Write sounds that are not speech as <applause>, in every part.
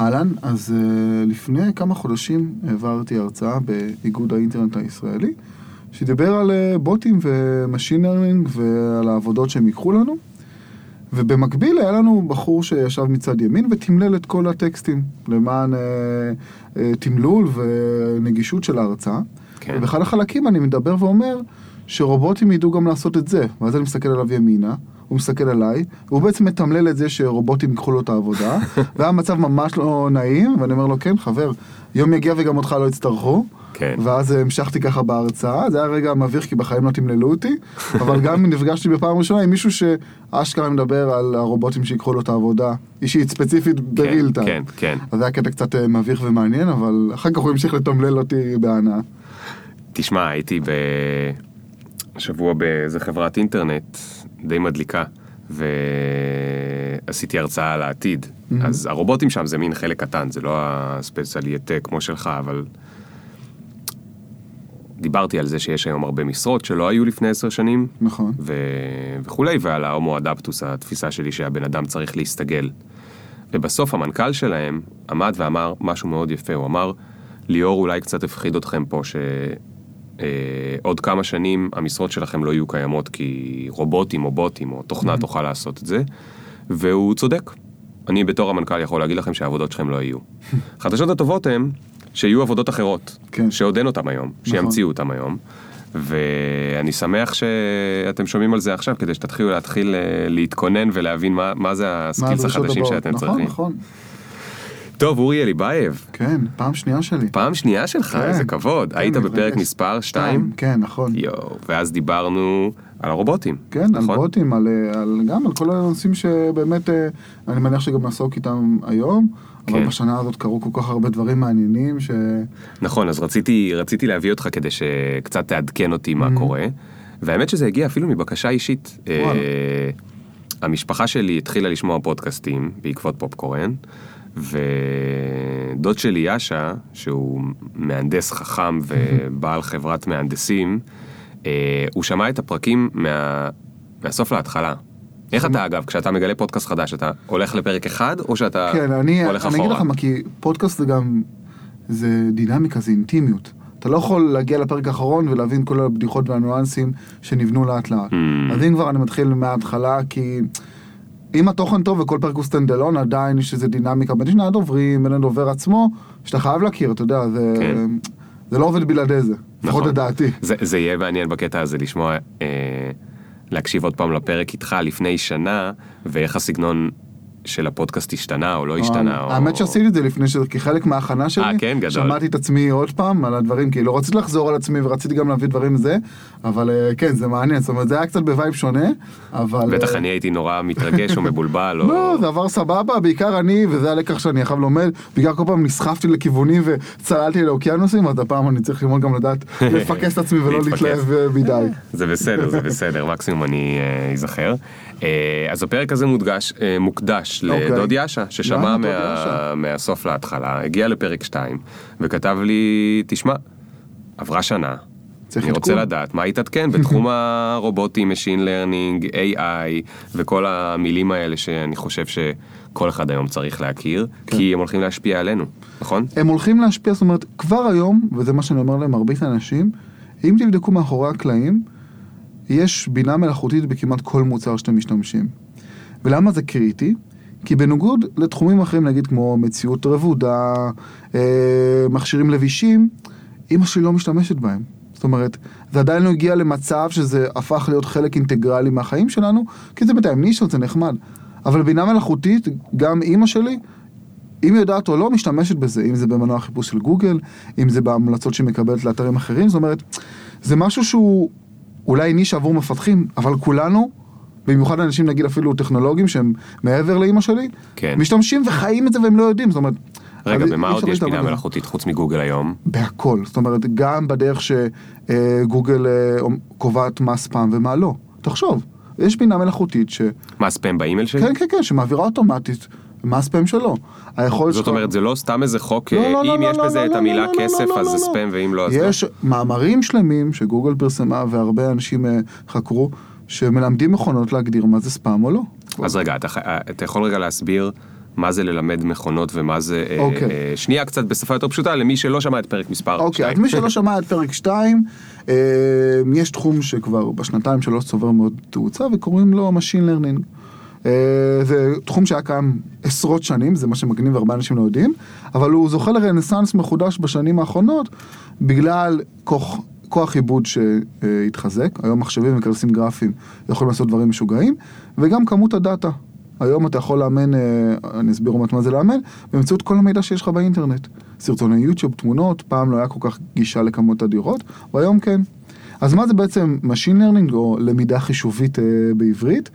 אהלן, אז אה, לפני כמה חודשים העברתי הרצאה באיגוד האינטרנט הישראלי, שדיבר על אה, בוטים ו machine learning ועל העבודות שהם ייקחו לנו. ובמקביל היה לנו בחור שישב מצד ימין ותמלל את כל הטקסטים למען אה, אה, תמלול ונגישות של ההרצאה. כן. ובאחד החלקים אני מדבר ואומר שרובוטים ידעו גם לעשות את זה. ואז אני מסתכל עליו ימינה, הוא מסתכל עליי, והוא בעצם מתמלל את זה שרובוטים ייקחו לו את העבודה, <laughs> והיה מצב ממש לא נעים, ואני אומר לו, כן, חבר, יום יגיע וגם אותך לא יצטרכו. כן. ואז המשכתי ככה בהרצאה, זה היה רגע מביך כי בחיים לא תמללו אותי, <laughs> אבל גם נפגשתי בפעם ראשונה עם מישהו שאשכרה מדבר על הרובוטים שיקחו לו את העבודה, אישית ספציפית בריל טיים. כן, כן. אז זה היה קטע קצת אה, מביך ומעניין, אבל אחר כך הוא המשיך לתמלל אותי בהנאה. תשמע, הייתי בשבוע באיזה חברת אינטרנט די מדליקה, ועשיתי הרצאה על העתיד. אז הרובוטים שם זה מין חלק קטן, זה לא הספציאליטה כמו שלך, אבל... דיברתי על זה שיש היום הרבה משרות שלא היו לפני עשר שנים, נכון. ו... וכולי, ועל ההומו אדפטוס, התפיסה שלי שהבן אדם צריך להסתגל. ובסוף המנכ"ל שלהם עמד ואמר משהו מאוד יפה, הוא אמר, ליאור אולי קצת הפחיד אתכם פה שעוד כמה שנים המשרות שלכם לא יהיו קיימות כי רובוטים או בוטים או תוכנה תוכל לעשות את זה, והוא צודק. אני בתור המנכ"ל יכול להגיד לכם שהעבודות שלכם לא יהיו. <laughs> החדשות הטובות הן שיהיו עבודות אחרות, כן. שעוד אין אותן היום, שימציאו אותן היום. ואני שמח שאתם שומעים על זה עכשיו, כדי שתתחילו להתחיל אה, להתכונן ולהבין מה, מה זה הסקילס החדשים? שאתם נכון, צריכים. נכון, טוב, אורי אליבייב, כן, פעם שנייה שלי. פעם שנייה שלך, כן. איזה כבוד. כן, היית. בפרק מספר 2? כן, נכון. יואו, ואז דיברנו על הרובוטים. כן, על נכון? בוטים, על, אה, על, גם על כל הנושאים שבאמת, אה, אני מניח שגם נעסוק איתם היום, אבל כן. בשנה הזאת קרו כל כך הרבה דברים מעניינים, ש... נכון, אז רציתי, רציתי להביא אותך כדי שקצת תעדכן אותי Mm-hmm. מה קורה. והאמת שזה הגיע אפילו מבקשה אישית. וואלה. אה, המשפחה שלי התחילה לשמוע פודקאסטים בעקבות פופקורן, ודוד שלי יאשה, שהוא מהנדס חכם ובעל חברת מהנדסים, אה, הוא שמע את הפרקים מה... מהסוף להתחלה. איך אתה אגב, כשאתה מגלה פודקאסט חדש, אתה הולך לפרק אחד או שאתה כן, אני, הולך אני אגיד אחורה? לך מה, כי פודקאסט זה גם, זה דינמיקה, זה אינטימיות. אתה לא יכול להגיע לפרק האחרון ולהבין כל הבדיחות והניואנסים שנבנו לאט לאט. Mm. אז אם כבר אני מתחיל מההתחלה, כי אם התוכן טוב וכל פרק הוא סטנדלון, עדיין יש איזה דינמיקה בין שני הדוברים, בין הדובר עצמו, שאתה חייב להכיר, אתה יודע, זה, כן. זה לא עובד בלעדי זה, לפחות נכון. לדעתי. זה, זה יהיה מעניין בקטע הזה לשמוע, אה, להקשיב עוד פעם לפרק איתך לפני שנה, ואיך הסגנון של הפודקאסט השתנה או לא השתנה. או... האמת שעשיתי את זה לפני שזה כחלק מההכנה שלי, אה, כן, גדול. שמעתי את עצמי עוד פעם על הדברים, כי לא רציתי לחזור על עצמי ורציתי גם להביא דברים זה, אבל אה, כן, זה מעניין, זאת אומרת, זה היה קצת ב vibe שונה, אבל... בטח אה, אני הייתי נורא מתרגש או מבולבל, או... <laughs> לא, זה עבר סבבה, בעיקר אני, וזה הלקח שאני עכשיו לומד, בעיקר כל פעם נסחפתי לכיוונים וצללתי לאוקיינוסים, אז הפעם אני צריך ללמוד גם לדעת <laughs> לפקס את עצמי ולא. להתלהב אה, מדי. זה בסדר, זה בסדר, מקסימום אני אה, אזכר. אה, אז הפרק הזה מודגש, אה, מוקדש אוקיי. לדוד יאשה, ששמע מה- יאשה? מהסוף להתחלה, הגיע לפרק 2, וכתב לי, תשמע, עברה שנה, אני רוצה עדכון." לדעת מה התעדכן <laughs> בתחום הרובוטים, Machine Learning, AI וכל המילים האלה שאני חושב שכל אחד היום צריך להכיר, כן. כי הם הולכים להשפיע עלינו, נכון? הם הולכים להשפיע, זאת אומרת, כבר היום, וזה מה שאני אומר למרבית האנשים, אם תבדקו מאחורי הקלעים, יש בינה מלאכותית בכמעט כל מוצר שאתם משתמשים. ולמה זה קריטי? כי בניגוד לתחומים אחרים, נגיד כמו מציאות רבודה, אה, מכשירים לבישים, אימא שלי לא משתמשת בהם. זאת אומרת, זה עדיין לא הגיע למצב שזה הפך להיות חלק אינטגרלי מהחיים שלנו, כי זה בינתיים נישות, זה נחמד. אבל בינה מלאכותית, גם אימא שלי, אם היא יודעת או לא, משתמשת בזה, אם זה במנוע החיפוש של גוגל, אם זה בהמלצות שהיא מקבלת לאתרים אחרים, זאת אומרת, זה משהו שהוא אולי נישה עבור מפתחים, אבל כולנו, במיוחד אנשים נגיד אפילו טכנולוגים שהם מעבר לאימא שלי, כן. משתמשים וחיים את זה והם לא יודעים, זאת אומרת... רגע, במה עוד יש בינה. מלאכותית חוץ מגוגל היום? בהכל, זאת אומרת, גם בדרך שגוגל אה, קובעת מה ספאם ומה לא. תחשוב, יש בינה מלאכותית ש... מה ספאם באימייל שלי? כן, כן, כן, שמעבירה אוטומטית מה הספאם שלו. היכולת זאת שלך- אומרת, זה לא סתם איזה חוק, לא, אה, לא, לא, אם לא, יש לא, בזה לא, את לא, המילה לא, כסף לא, אז לא, זה לא. ספאם ואם לא אז לא. יש מאמרים שלמים שגוגל פרסמה והרבה אנשים אה, חקרו, שמלמדים מכונות להגדיר מה זה ספאם או לא. אז רגע, אתה אה, אתה יכול רגע להסביר מה זה ללמד מכונות ומה זה... אה, אוקיי. אה, שנייה קצת בשפה יותר פשוטה למי שלא שמע את פרק מספר אוקיי, אז 2. מי שלא שמע את פרק 2, יש תחום שכבר בשנתיים שלוש צובר מאוד תאוצה וקוראים לו Machine Learning. אה, זה תחום שהיה קיים עשרות שנים, זה מה שמגניב והרבה אנשים לא יודעים, אבל הוא זוכה לרנסאנס מחודש בשנים האחרונות בגלל כוח, כוח עיבוד שהתחזק, היום מחשבים וכרטיסים גרפיים יכולים לעשות דברים משוגעים, וגם כמות הדאטה. היום אתה יכול לאמן, אה, אני אסביר עוד מה זה לאמן, באמצעות כל המידע שיש לך באינטרנט. סרטוני יוטיוב, תמונות, פעם לא היה כל כך גישה לכמות אדירות, והיום כן. אז מה זה בעצם Machine Learning, או למידה חישובית אה, בעברית?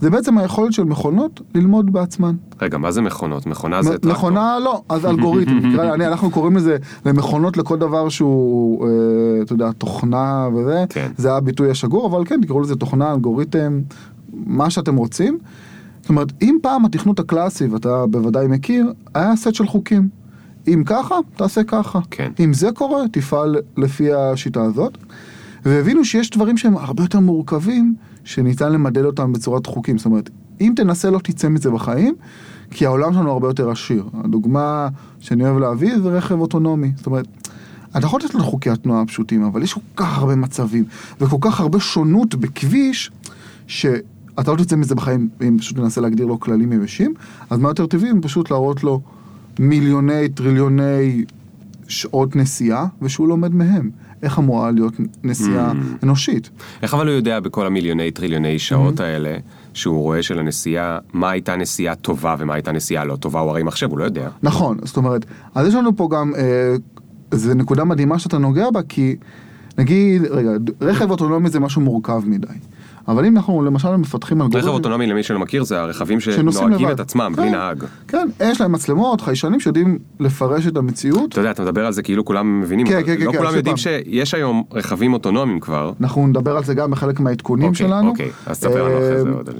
זה בעצם היכולת של מכונות ללמוד בעצמן. רגע, מה זה מכונות? מכונה זה טרקטור. מכונה לא, אז אלגוריתם, <laughs> נקרא, אני, אנחנו קוראים לזה למכונות לכל דבר שהוא, אה, אתה יודע, תוכנה וזה, כן. זה הביטוי השגור, אבל כן, תקראו לזה תוכנה, אלגוריתם, מה שאתם רוצים. זאת אומרת, אם פעם התכנות הקלאסי, ואתה בוודאי מכיר, היה סט של חוקים. אם ככה, תעשה ככה. כן. אם זה קורה, תפעל לפי השיטה הזאת. והבינו שיש דברים שהם הרבה יותר מורכבים, שניתן למדל אותם בצורת חוקים. זאת אומרת, אם תנסה לא תצא מזה בחיים, כי העולם שלנו הרבה יותר עשיר. הדוגמה שאני אוהב להביא זה רכב אוטונומי. זאת אומרת, אתה יכול לתת לו חוקי התנועה הפשוטים, אבל יש כל כך הרבה מצבים, וכל כך הרבה שונות בכביש, שאתה לא תצא מזה בחיים אם פשוט תנסה להגדיר לו כללים יבשים, אז מה יותר טבעי אם פשוט להראות לו מיליוני, טריליוני שעות נסיעה, ושהוא לומד מהם. איך אמורה להיות נסיעה Mm. אנושית. איך אבל הוא יודע בכל המיליוני טריליוני שעות Mm-hmm. האלה, שהוא רואה של הנסיעה, מה הייתה נסיעה טובה ומה הייתה נסיעה לא טובה, הוא הרי מחשב, הוא לא יודע. נכון, זאת אומרת, אז יש לנו פה גם, אה, זו נקודה מדהימה שאתה נוגע בה, כי נגיד, רגע, רכב אוטונומי זה משהו מורכב מדי. אבל אם אנחנו למשל מפתחים אלגוריתם... רכב אוטונומי, למי שלא מכיר, זה הרכבים שנוהגים. את עצמם, בלי כן, נהג. כן, יש להם מצלמות, חיישנים שיודעים לפרש את המציאות. אתה יודע, אתה מדבר על זה כאילו כולם מבינים, כן, כן, לא כולם יודעים. שיש היום רכבים אוטונומיים כבר. אנחנו נדבר על זה גם בחלק מהעדכונים אוקיי, שלנו. אוקיי, אז תספר לנו אחרי זה אה, עוד.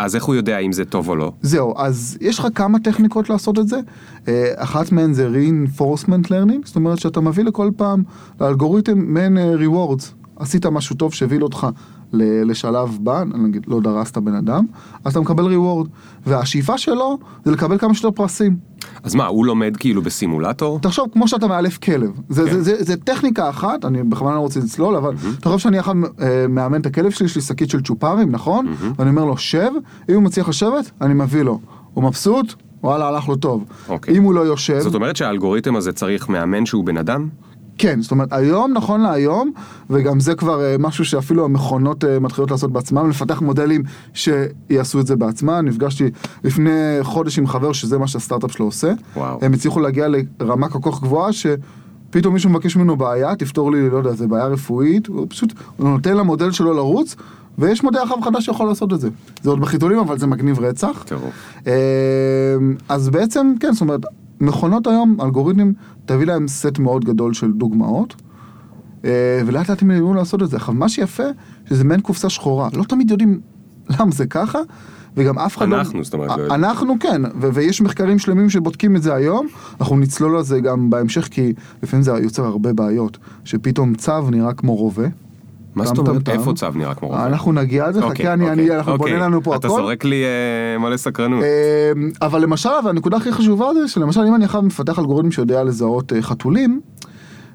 אז, איך הוא יודע אם זה טוב או לא? זהו, אז יש לך כמה טכניקות לעשות את זה. אה, אחת מהן זה reinforcement learning, זאת אומרת שאתה מביא לכל פעם לאלגוריתם מעין אה, rewards. עשית משהו טוב שהביא אותך לשלב בא, נגיד לא דרסת בן אדם, אז אתה מקבל reward. והשאיפה שלו זה לקבל כמה שיותר פרסים. אז מה, הוא לומד כאילו בסימולטור? תחשוב, כמו שאתה מאלף כלב. זה, כן. זה, זה, זה טכניקה אחת, אני בכוונה לא רוצה לצלול, אבל תחשוב שאני אחד אה, מאמן את הכלב שלי, יש לי שקית של צ'ופרים, נכון? ואני אומר לו, שב, אם הוא מצליח לשבת, אני מביא לו. הוא מבסוט, וואלה, הלך לו טוב. אוקיי. אם הוא לא יושב, זאת אומרת שהאלגוריתם הזה צריך מאמן שהוא בן אדם? כן, זאת אומרת, היום, נכון להיום, וגם זה כבר אה, משהו שאפילו המכונות אה, מתחילות לעשות בעצמם, לפתח מודלים שיעשו את זה בעצמם. נפגשתי לפני חודש עם חבר שזה מה שהסטארט-אפ שלו עושה. וואו. הם הצליחו להגיע לרמה כל כך גבוהה שפתאום מישהו מבקש ממנו בעיה, תפתור לי, לא יודע, זה בעיה רפואית, הוא פשוט הוא נותן למודל שלו לרוץ, ויש מודל אחר חדש שיכול לעשות את זה. זה עוד בחיתולים, אבל זה מגניב רצח. טירוף. אה, אז בעצם, כן, זאת אומרת, מכונות היום, אלגוריתמים, תביא להם סט מאוד גדול של דוגמאות, אה, ולאט לאט הם ילמדו לעשות את זה. עכשיו, מה שיפה, שזה מעין קופסה שחורה. לא תמיד יודעים למה זה ככה, וגם אף אחד לא... אנחנו, זאת אומרת, לא יודעים. אנחנו כן, ו- ויש מחקרים שלמים שבודקים את זה היום, אנחנו נצלול על זה גם בהמשך, כי לפעמים זה יוצר הרבה בעיות, שפתאום צו נראה כמו רובה. מה זאת אומרת? איפה צו נראה כמו רובה? אנחנו נגיע לזה, אוקיי, חכה, אני, אוקיי, אני, אנחנו אוקיי. בונה לנו פה אתה הכל. זורק לי אה, מלא סקרנות. אה, אבל למשל, והנקודה הכי חשובה זה שלמשל אם אני עכשיו מפתח אלגוריתם שיודע לזהות אה, חתולים,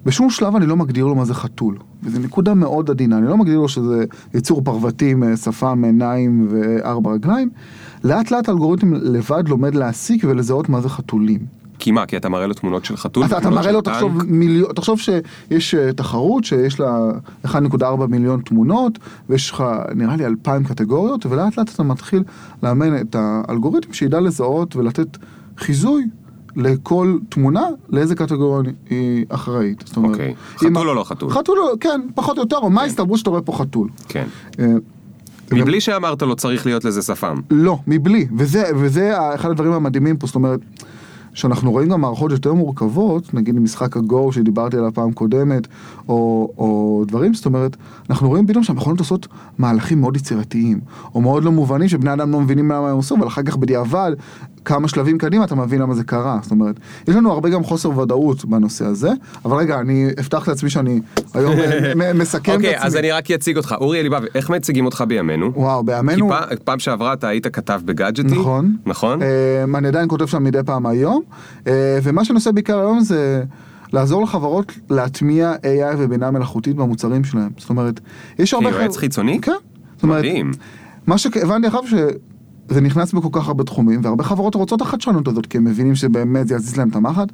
בשום שלב אני לא מגדיר לו מה זה חתול. וזו נקודה מאוד עדינה, אני לא מגדיר לו שזה יצור פרותי עם אה, שפם, עיניים וארבע רגליים. לאט לאט האלגוריתם לבד לומד להסיק ולזהות מה זה חתולים. כי מה? כי אתה מראה לו תמונות של חתול? אתה, אתה מראה לו? תחשוב, מיליון, תחשוב שיש אה, תחרות שיש לה 1.4 מיליון תמונות, ויש לך נראה לי 2,000 קטגוריות, ולאט לאט אתה מתחיל לאמן את האלגוריתם שידע לזהות ולתת חיזוי לכל תמונה, לאיזה קטגוריה היא אחראית. זאת אומרת, אוקיי. אם- חתול או לא חתול? חתול, או- כן, פחות או יותר, או מה ההסתברות שאתה רואה פה חתול. כן. אה, מבלי שאמרת לו צריך להיות לזה שפם. לא, מבלי, וזה, וזה אחד הדברים המדהימים פה, זאת אומרת, שאנחנו רואים גם מערכות יותר מורכבות, נגיד משחק הגו שדיברתי עליו פעם קודמת, או, או דברים, זאת אומרת, אנחנו רואים פתאום שהמכונות עושות מהלכים מאוד יצירתיים, או מאוד לא מובנים שבני אדם לא מבינים למה הם עושים, אבל אחר כך בדיעבד, כמה שלבים קדימה אתה מבין למה זה קרה, זאת אומרת, יש לנו הרבה גם חוסר ודאות בנושא הזה, אבל רגע, אני אפתח לעצמי שאני היום <laughs> מ- מסכם את אוקיי, עצמי. אז אני רק אציג אותך. אורי אליבב, איך מציגים אותך בימינו? וואו, כי בימינו... פעם- פעם שעברה אתה היית כתב בגאדג'טי. נכון. נכון? אה, אני עדיין כותב שם מדי פעם היום, אה, ומה שאני עושה בעיקר היום זה לעזור לחברות להטמיע AI ובינה מלאכותית במוצרים שלהם. זאת אומרת, יש הרבה... כיועץ חיצוני? כן. זאת אומרת, מדהים. מה שהבנתי אחר שזה נכנס בכל כך הרבה תחומים, והרבה חברות רוצות את החדשנות הזאת, כי הם מבינים שבאמת זה יזיז להם את המחט,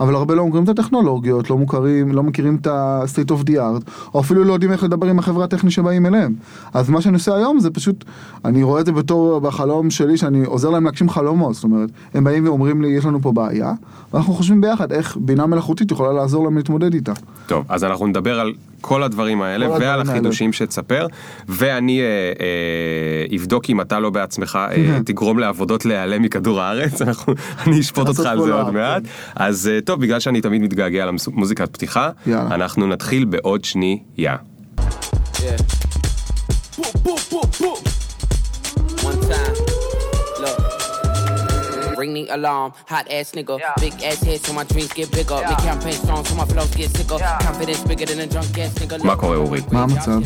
אבל הרבה לא מכירים את הטכנולוגיות, לא מוכרים, לא מכירים את ה-state of the art, או אפילו לא יודעים איך לדבר עם החברה הטכנית שבאים אליהם. אז מה שאני עושה היום זה פשוט, אני רואה את זה בתור בחלום שלי, שאני עוזר להם להגשים חלומות, זאת אומרת, הם באים ואומרים לי, יש לנו פה בעיה, ואנחנו חושבים ביחד איך בינה מלאכותית יכולה לעזור להם להתמודד איתה. טוב, אז אנחנו נדבר על כל הדברים האלה כל ועל הדברים החידושים שתספר, ואני אה, אה, אבדוק אם אתה לא בעצמך אה, <laughs> תגרום לעבודות להיעלם מכדור הארץ, אנחנו, <laughs> אני אשפוט אותך על זה עוד מעט. אז אה, טוב, בגלל שאני תמיד מתגעגע למוזיקת פתיחה, יאללה. אנחנו נתחיל בעוד שנייה. Yeah. Ring the alarm, hot ass nigga. Big ass head, so my dreams get bigger. Make campaign strong, so my flows get sicker. Confidence bigger than a drunk ass nigga. מה קורה אורי? מה המצב?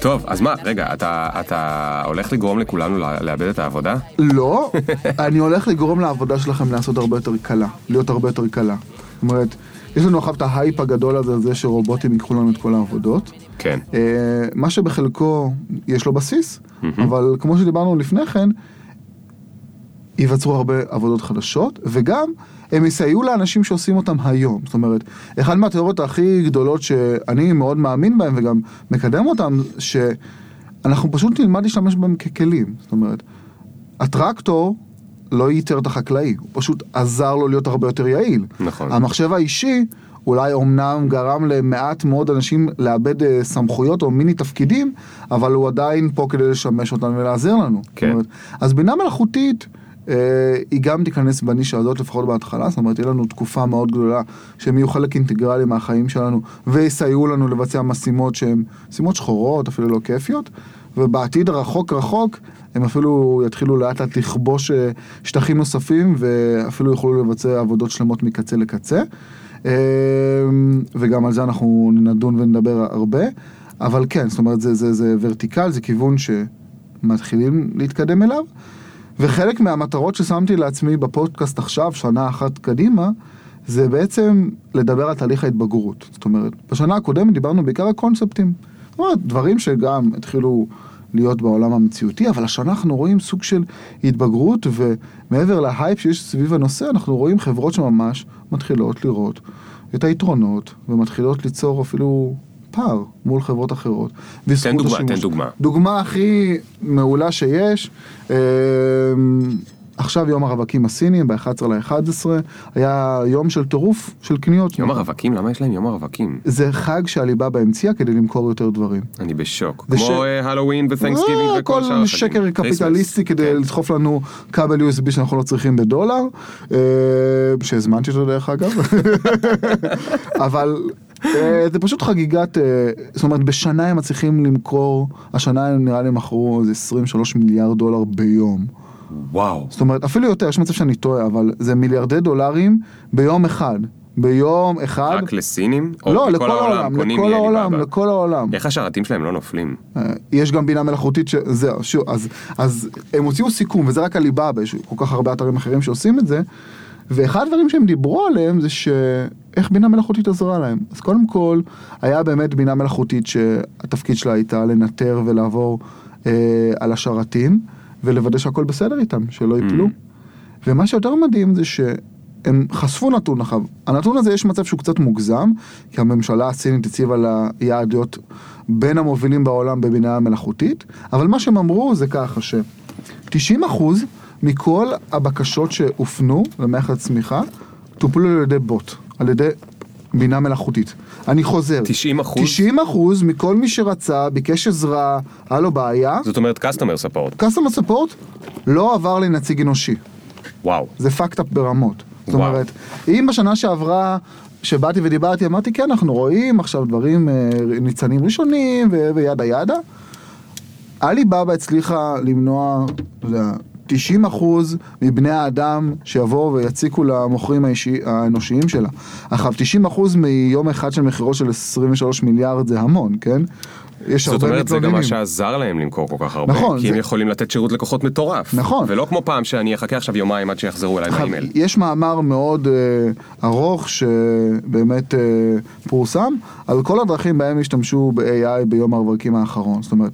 טוב, אז מה, רגע, אתה, אתה הולך לגרום לכולנו לאבד את העבודה? לא, אני הולך לגרום לעבודה שלכם לעשות הרבה יותר קלה, להיות הרבה יותר קלה. זאת אומרת, יש לנו עכשיו את ההייפ הגדול הזה, זה שרובוטים ייקחו לנו את כל העבודות. כן. אה, מה שבחלקו יש לו בסיס, אבל כמו שדיברנו לפני כן, ייווצרו הרבה עבודות חדשות, וגם הם יסייעו לאנשים שעושים אותם היום. זאת אומרת, אחת מהתיאוריות הכי גדולות שאני מאוד מאמין בהן וגם מקדם אותן, שאנחנו פשוט נלמד להשתמש בהם ככלים. זאת אומרת, הטרקטור לא ייתר את החקלאי, הוא פשוט עזר לו להיות הרבה יותר יעיל. נכון. המחשב האישי אולי אומנם גרם למעט מאוד אנשים לאבד אה, סמכויות או מיני תפקידים, אבל הוא עדיין פה כדי לשמש אותנו ולעזר לנו. כן. אומרת, אז בינה מלאכותית, היא גם תיכנס בנישה הזאת לפחות בהתחלה, זאת אומרת, תהיה לנו תקופה מאוד גדולה שהם יהיו חלק אינטגרלי מהחיים שלנו ויסייעו לנו לבצע משימות שהן משימות שחורות, אפילו לא כיפיות, ובעתיד הרחוק רחוק הם אפילו יתחילו לאט לאט לכבוש אה, שטחים נוספים ואפילו יוכלו לבצע עבודות שלמות מקצה לקצה. אה, וגם על זה אנחנו נדון ונדבר הרבה, אבל כן, זאת אומרת זה, זה, זה ורטיקל, זה כיוון שמתחילים להתקדם אליו. וחלק מהמטרות ששמתי לעצמי בפודקאסט עכשיו, שנה אחת קדימה, זה בעצם לדבר על תהליך ההתבגרות. זאת אומרת, בשנה הקודמת דיברנו בעיקר על קונספטים. זאת אומרת, דברים שגם התחילו להיות בעולם המציאותי, אבל השנה אנחנו רואים סוג של התבגרות, ומעבר להייפ שיש סביב הנושא, אנחנו רואים חברות שממש מתחילות לראות את היתרונות, ומתחילות ליצור אפילו פער מול חברות אחרות. תן דוגמה, השימוש. תן דוגמה. דוגמה הכי מעולה שיש, אה, עכשיו יום הרווקים הסיני, ב-11 ל-11, היה יום של טירוף של קניות. יום הרווקים? למה יש להם יום הרווקים? זה חג שעליבאבא המציאה כדי למכור יותר דברים. אני בשוק. כמו ש- אה, Halloween ו Thanksgiving אה, וכל שאר כל החגים. שקר Christmas. קפיטליסטי כדי כן. לדחוף לנו כבל USB שאנחנו לא צריכים בדולר, אה, שהזמנתי אותו דרך אגב, <laughs> אבל אה, זה פשוט חגיגת, אה, זאת אומרת בשנה הם מצליחים למכור, השנה הם נראה לי מכרו איזה 23 מיליארד דולר ביום. וואו. זאת אומרת אפילו יותר, יש מצב שאני טועה, אבל זה מיליארדי דולרים ביום אחד. ביום אחד. רק לסינים? לא, לכל העולם, לכל העולם? לכל העולם. איך השרתים שלהם לא נופלים? אה, יש גם בינה מלאכותית שזהו, שוב, אז, אז הם הוציאו סיכום, וזה רק עליבאבא, יש כל כך הרבה אתרים אחרים שעושים את זה, ואחד הדברים שהם דיברו עליהם זה שאיך בינה מלאכותית עזרה להם. אז קודם כל, היה באמת בינה מלאכותית שהתפקיד שלה הייתה לנטר ולעבור אה, על השרתים, ולוודא שהכל בסדר איתם, שלא ייפלו. ומה שיותר מדהים זה שהם חשפו נתון עכשיו. הנתון הזה יש מצב שהוא קצת מוגזם, כי הממשלה הסינית הציבה לה יעד להיות בין המובילים בעולם בבינה מלאכותית, אבל מה שהם אמרו זה ככה ש-90% מכל הבקשות שהופנו למערכת הצמיחה טופלו על ידי בוט, על ידי בינה מלאכותית. אני חוזר. 90%? 90% מכל מי שרצה, ביקש עזרה, היה לו בעיה, זאת אומרת customer support. customer support לא עבר לנציג אנושי. וואו. זה fucked up ברמות. זאת וואו. אומרת, אם בשנה שעברה, שבאתי ודיברתי, אמרתי, כן, אנחנו רואים עכשיו דברים, אה, ניצנים ראשונים וידה ידה, עליבאבא הצליחה למנוע, אתה יודע, 90 אחוז מבני האדם שיבואו ויציקו למוכרים האישי, האנושיים שלה. עכשיו, 90 אחוז מיום אחד של מכירות של 23 מיליארד זה המון, כן? יש זאת הרבה אומרת, זה גם מתלוננים. מה שעזר להם למכור כל כך הרבה. נכון, כי הם זה- יכולים לתת שירות לקוחות מטורף. נכון. ולא כמו פעם שאני אחכה עכשיו יומיים עד שיחזרו אליי באימייל. יש מאמר מאוד אה, ארוך שבאמת אה, פורסם על כל הדרכים בהם השתמשו ב-AI ביום הרווקים האחרון. זאת אומרת,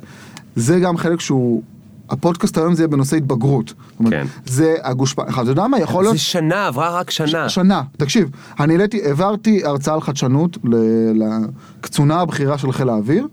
זה גם חלק שהוא... הפודקאסט היום זה יהיה בנושא התבגרות. כן. זה הגושפנקה. אתה יודע מה, יכול להיות... זה שנה, עברה רק שנה. שנה, תקשיב, אני העברתי הרצאה על חדשנות לקצונה הבכירה של חיל האוויר,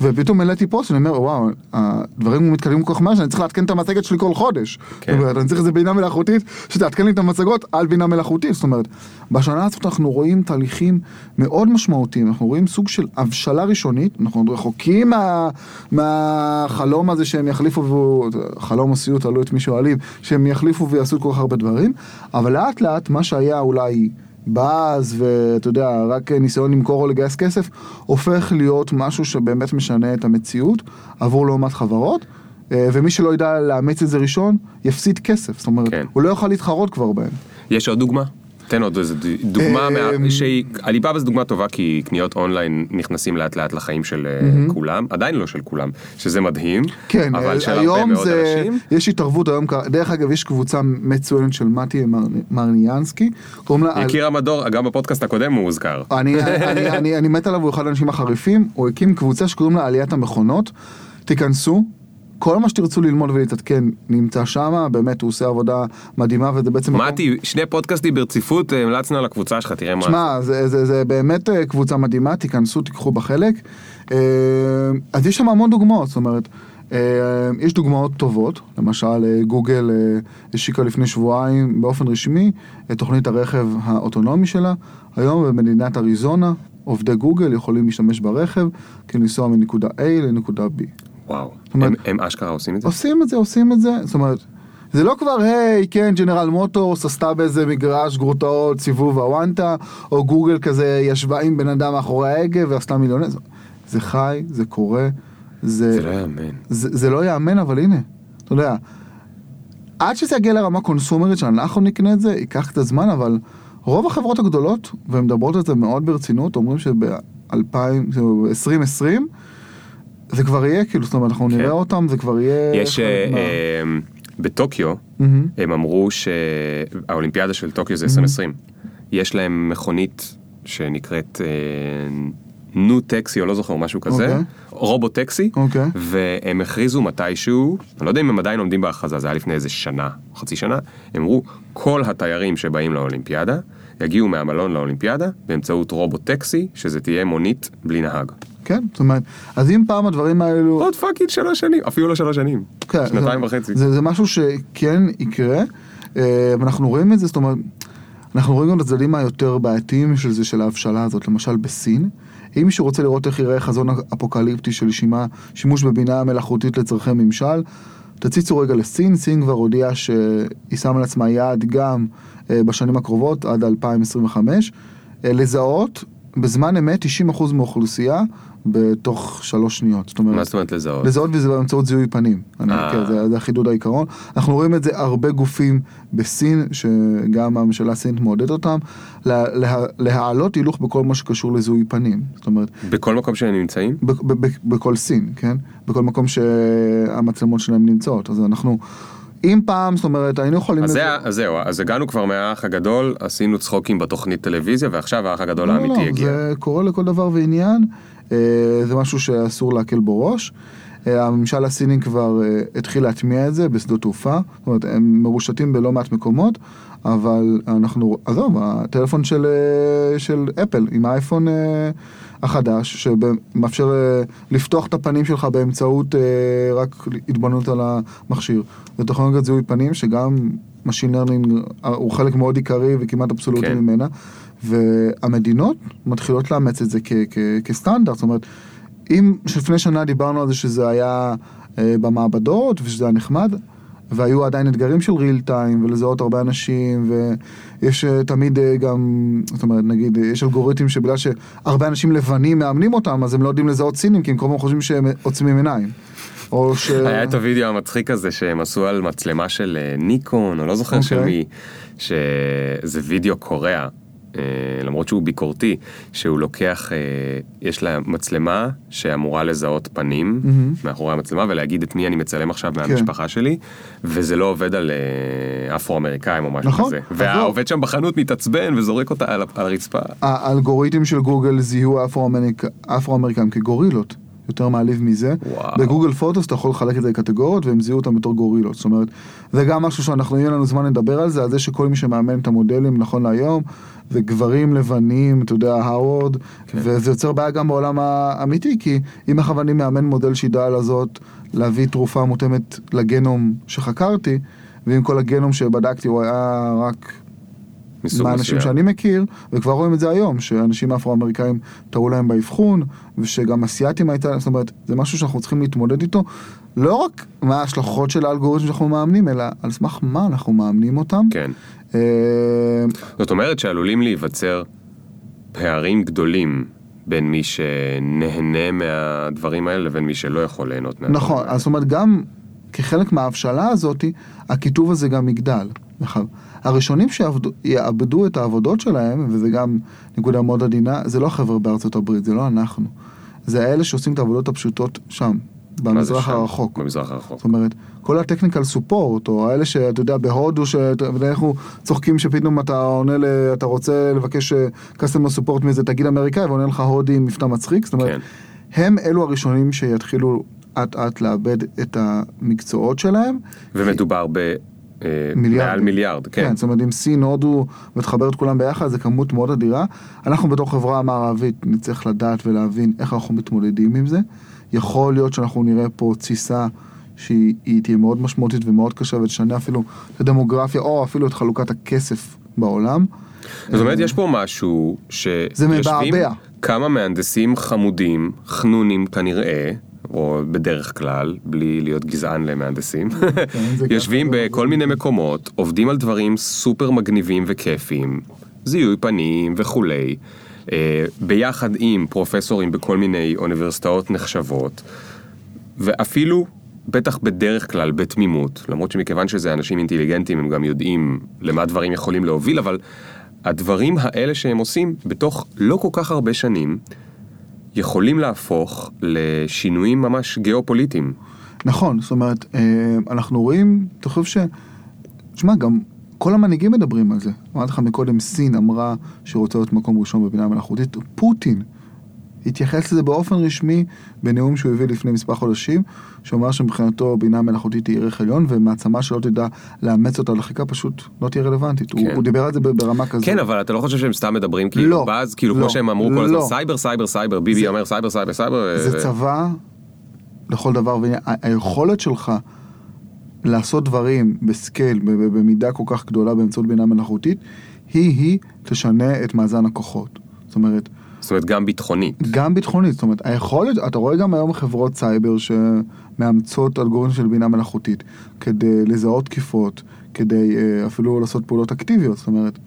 ופתאום העליתי פוסט, ואני אומר, וואו, הדברים מתקדמים כל כך מהר שאני צריך לעדכן את המצגת שלי כל חודש. כן. זאת אומרת, אני צריך איזה בינה מלאכותית שתעדכן לי את המצגות על בינה מלאכותית. זאת אומרת, בשנה הזאת אנחנו רואים תהליכים מאוד משמעותיים, אנחנו רואים סוג של הבשלה ראשונית, אנחנו רחוקים מה, מהחלום הזה שהם יחליפו, חלום או סיוט, תלוי את מי שואלים, שהם יחליפו ויעשו כל כך הרבה דברים, אבל לאט לאט מה שהיה אולי באז ואתה יודע, רק ניסיון למכור או לגייס כסף, הופך להיות משהו שבאמת משנה את המציאות עבור לא מעט חברות. אה, ומי שלא ידע לאמץ את זה ראשון, יפסיד כסף. זאת אומרת, כן. הוא לא יוכל להתחרות כבר בהם. יש עוד דוגמה? תן עוד איזה דוגמה, אמ, עליבאבא זו דוגמה טובה כי קניות אונליין נכנסים לאט לאט לחיים של אה, כולם, עדיין לא של כולם, שזה מדהים, כן, אבל אה, של הרבה מאוד זה, אנשים. יש התערבות היום, דרך אגב, יש קבוצה מצוינת של מתי מר- מרניאנסקי, קוראים לה... יקיר המדור, גם בפודקאסט הקודם הוא הוזכר. אני, אני, אני, אני מת עליו, הוא אחד האנשים החריפים, הוא הקים קבוצה שקוראים לה עליית המכונות, תיכנסו, כל מה שתרצו ללמוד ולהתעדכן נמצא שם, באמת הוא עושה עבודה מדהימה וזה בעצם... מתי, שני פודקאסטים ברציפות, אה, המלצנו על הקבוצה שלך, תראה מה. שמע, זה, זה, זה באמת אה, קבוצה מדהימה, תיכנסו, תיקחו בה חלק. אה, אז יש שם המון דוגמאות, זאת אומרת, יש דוגמאות טובות, למשל גוגל השיקה לפני שבועיים באופן רשמי את תוכנית הרכב האוטונומי שלה. היום במדינת אריזונה עובדי גוגל יכולים להשתמש ברכב כלנסוע מנקודה A לנקודה B. וואו, אומרת- הם- הם אשכרה עושים את זה? עושים את זה, עושים את זה, זאת אומרת, זה לא כבר, היי, כן, ג'נרל מוטורס עשתה באיזה מגרש גרוטאות סיבוב הוואנטה, או גוגל כזה ישבה עם בן אדם מאחורי ההגה ועשתה מיליוני, זה- זה חי, זה קורה, זה, זה לא יאמן. זה, זה לא יאמן, אבל הנה, אתה יודע, עד שזה יגיע לרמה קונסומרית שאנחנו נקנה את זה, ייקח קצת זמן, אבל רוב החברות הגדולות, והן מדברות על זה מאוד ברצינות, אומרים שב-2020 זה כבר יהיה, כאילו, זאת אומרת, אנחנו כן. נראה אותם, זה כבר יהיה... יש אה, אה, בטוקיו. הם אמרו שהאולימפיאדה של טוקיו זה 2020. יש להם מכונית שנקראת אה, נו טקסי או לא זוכר משהו כזה, אוקיי. רובו טקסי, אוקיי. והם הכריזו מתישהו, אני לא יודע אם הם עדיין עומדים בהכרזה, זה היה לפני איזה שנה, חצי שנה, הם אמרו כל התיירים שבאים לאולימפיאדה יגיעו מהמלון לאולימפיאדה באמצעות robo taxi, שזה תהיה מונית בלי נהג. כן, זאת אומרת, אז אם פעם הדברים האלו... עוד fucking שלוש שנים, אפילו לא שלוש שנים, כן, שנתיים זה, וחצי. זה, זה משהו שכן יקרה, אה, ואנחנו רואים את זה, זאת אומרת, אנחנו רואים גם את הצדדים היותר בעייתיים של זה, של ההבשלה הזאת, למשל בסין. אם מישהו רוצה לראות איך ייראה חזון אפוקליפטי של שימה, שימוש בבינה מלאכותית לצורכי ממשל, תציצו רגע לסין, סין כבר הודיעה שהיא שמה לעצמה יעד גם אה, בשנים הקרובות, עד 2025, אה, לזהות בזמן אמת 90% מהאוכלוסייה בתוך שלוש שניות. זאת אומרת, מה זאת אומרת לזהות? לזהות וזה באמצעות זיהוי פנים. אני. כן, זה, זה החידוד העיקרון. אנחנו רואים את זה הרבה גופים בסין, שגם הממשלה הסינית מעודדת אותם, לה, לה, להעלות הילוך בכל מה שקשור לזיהוי פנים. זאת אומרת, בכל מקום שהם נמצאים? ב, ב, ב, בכל סין, כן? בכל מקום שהמצלמות שלהם נמצאות. אז אנחנו, אם פעם, זאת אומרת, היינו יכולים... אז לזה- זה- אז זהו, אז הגענו כבר מהאח הגדול, עשינו צחוקים בתוכנית טלוויזיה, ועכשיו האח הגדול לא, לא, האמיתי לא, הגיע. זה קורה לכל דבר ועניין, זה משהו שאסור להקל בו ראש. אה, הממשל הסיני כבר אה, התחיל להטמיע את זה בשדות תעופה, זאת אומרת, הם מרושתים בלא מעט מקומות, אבל אנחנו, עזוב, הטלפון של, אה, של אפל עם האייפון אה, החדש, שמאפשר אה, לפתוח את הפנים שלך באמצעות אה, רק התבוננות על המכשיר. זו טכנולוגיית זיהוי פנים שגם Machine Learning הוא חלק מאוד עיקרי וכמעט אבסולוטי כן. ממנה, והמדינות מתחילות לאמץ את זה כ- כ- כסטנדרט, זאת אומרת, אם לפני שנה דיברנו על זה שזה היה אה, במעבדות ושזה היה נחמד, והיו עדיין אתגרים של ריל טיים ולזהות הרבה אנשים ויש אה, תמיד אה, גם, זאת אומרת נגיד אה, יש אלגוריתמים שבגלל שהרבה אנשים לבנים מאמנים אותם אז הם לא יודעים לזהות סינים כי הם כל הזמן חושבים שהם עוצמים עיניים. או ש... היה את הוידאו המצחיק הזה שהם עשו על מצלמה של ניקון, או לא זוכר של אוקיי. מי, שזה וידאו קורע, למרות שהוא ביקורתי, שהוא לוקח, אה, יש לה מצלמה שאמורה לזהות פנים מאחורי המצלמה ולהגיד את מי אני מצלם עכשיו כן. מהמשפחה שלי, וזה לא עובד על אה, אפרו-אמריקאים או משהו נכון, כזה. אז לא. והעובד שם בחנות מתעצבן וזורק אותה על הרצפה. האלגוריתם של גוגל זיהו אפרו-אמריק- אפרו-אמריקאים כגורילות. יותר מעליב מזה. וואו. בגוגל פוטוס אתה יכול לחלק את זה לקטגוריות והם זיהו אותם בתור גורילות. זאת אומרת, זה גם משהו שאנחנו, יהיה לנו זמן לדבר על זה, על זה שכל מי שמאמן את המודלים נכון להיום, זה גברים לבנים, אתה יודע, האוורד, כן. וזה יוצר בעיה גם בעולם האמיתי, כי אם עכשיו אני מאמן מודל שידע לזאת להביא תרופה מותאמת לגנום שחקרתי, ואם כל הגנום שבדקתי הוא היה רק מסוג מהאנשים מסוים. שאני מכיר, וכבר רואים את זה היום, שאנשים אפרו-אמריקאים טעו להם באבחון, ושגם אסיאתים הייתה, זאת אומרת, זה משהו שאנחנו צריכים להתמודד איתו, לא רק מה ההשלכות של האלגוריתם שאנחנו מאמנים, אלא על סמך מה אנחנו מאמנים אותם. כן. אה, זאת אומרת שעלולים להיווצר פערים גדולים בין מי שנהנה מהדברים האלה לבין מי שלא יכול ליהנות מהדברים נכון, האלה. אז זאת אומרת, גם כחלק מההבשלה הזאת, הקיטוב הזה גם יגדל. הראשונים שיאבדו את העבודות שלהם, וזה גם נקודה מאוד עדינה, זה לא החבר'ה בארצות הברית, זה לא אנחנו. זה האלה שעושים את העבודות הפשוטות שם, במזרח שם? הרחוק. במזרח הרחוק. זאת אומרת, כל הטכניקל סופורט, או האלה שאתה יודע, בהודו, שאנחנו צוחקים שפתאום אתה עונה, ל, אתה רוצה לבקש קסטומר סופורט מאיזה תגיד אמריקאי, ועונה לך הודי עם מבטא מצחיק, זאת אומרת, כן. הם אלו הראשונים שיתחילו אט אט לאבד את המקצועות שלהם. ומדובר ב... אה, מיליארדים. מעל מיליארד, כן. כן, זאת אומרת, אם סין, הודו, ותחבר את כולם ביחד, זה כמות מאוד אדירה. אנחנו בתור חברה מערבית נצטרך לדעת ולהבין איך אנחנו מתמודדים עם זה. יכול להיות שאנחנו נראה פה תסיסה שהיא היא תהיה מאוד משמעותית ומאוד קשה ותשנה אפילו את הדמוגרפיה, או אפילו את חלוקת הכסף בעולם. זאת אומרת, יש פה משהו שיושבים מבעבע. כמה מהנדסים חמודים, חנונים כנראה, או בדרך כלל, בלי להיות גזען למהנדסים, זה <laughs> יושבים בכל מיני מקומות, עובדים על דברים סופר מגניבים וכיפיים, זיהוי פנים וכולי, אה, ביחד עם פרופסורים בכל מיני אוניברסיטאות נחשבות, ואפילו, בטח בדרך כלל, בתמימות, למרות שמכיוון שזה אנשים אינטליגנטים, הם גם יודעים למה דברים יכולים להוביל, אבל הדברים האלה שהם עושים, בתוך לא כל כך הרבה שנים, יכולים להפוך לשינויים ממש גיאופוליטיים. נכון, זאת אומרת, אה, אנחנו רואים, אתה חושב ש... תשמע, גם כל המנהיגים מדברים על זה. אמרתי לך מקודם, סין אמרה שהיא רוצה להיות מקום ראשון בבינה מלאכותית. פוטין התייחס לזה באופן רשמי בנאום שהוא הביא לפני מספר חודשים, שאומר שמבחינתו בינה מלאכותית היא ערך עליון, ומעצמה שלא תדע לאמץ אותה לחיקה פשוט לא תהיה רלוונטית. הוא, כן. הוא דיבר על זה ברמה כזאת. כן, אבל אתה לא חושב שהם סתם מדברים כאילו לא, באז, כאילו לא, כמו שהם אמרו כל הזמן, לא. סייבר, סייבר, סייבר, ביבי אומר סייבר, סייבר, סייבר. זה ו- צבא לכל דבר ועניין. ה- היכולת שלך לעשות דברים ב scale, במידה כל כך גדולה באמצעות בינה מלאכותית, היא-היא תשנה את מאזן הכוחות. זאת אומרת, זאת אומרת, גם ביטחונית. גם ביטחונית, זאת אומרת, היכולת, אתה רואה גם היום חברות סייבר שמאמצות אלגוריתם של בינה מלאכותית כדי לזהות תקיפות, כדי אה, אפילו לעשות פעולות אקטיביות, זאת אומרת,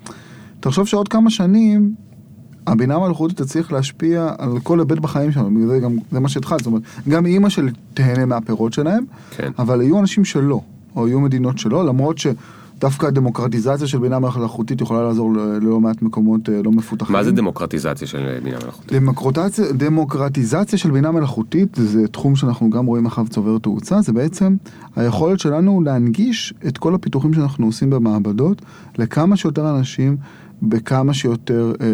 תחשוב שעוד כמה שנים הבינה המלאכותית תצליח להשפיע על כל היבט בחיים שלנו, בגלל זה גם, זה מה שהתחלת, זאת אומרת, גם אימא של תהנה מהפירות שלהם, כן. אבל יהיו אנשים שלא, או יהיו מדינות שלא, למרות שדווקא הדמוקרטיזציה של בינה מלאכותית יכולה לעזור ללא מעט מקומות אה, לא מפותחים. מה זה דמוקרטיזציה של בינה מלאכותית? דמוקרטיזציה, דמוקרטיזציה של בינה מלאכותית זה תחום שאנחנו גם רואים אחריו צובר תאוצה, זה בעצם היכולת שלנו להנגיש את כל הפיתוחים שאנחנו עושים במעבדות לכמה שיותר אנשים בכמה שיותר אה,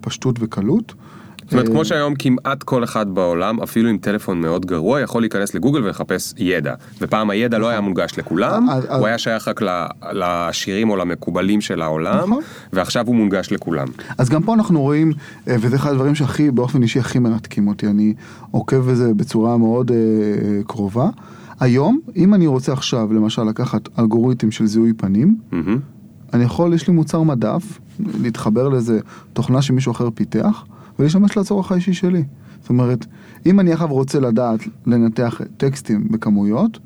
פשטות וקלות. זאת אומרת, אה, כמו שהיום כמעט כל אחד בעולם, אפילו עם טלפון מאוד גרוע, יכול להיכנס לגוגל ולחפש ידע. ופעם הידע לא היה מונגש לכולם, הוא היה שייך רק לעשירים או למקובלים של העולם, נכון. ועכשיו הוא מונגש לכולם. אז גם פה אנחנו רואים, אה, וזה אחד הדברים שהכי, באופן אישי, הכי מרתקים אותי, אני עוקב בזה בצורה מאוד אה, קרובה. היום, אם אני רוצה עכשיו, למשל, לקחת אלגוריתם של זיהוי פנים. אני יכול, יש לי מוצר מדף, להתחבר לאיזה תוכנה שמישהו אחר פיתח, ולהשתמש לצורך האישי שלי. זאת אומרת, אם אני עכשיו רוצה לדעת לנתח טקסטים בכמויות,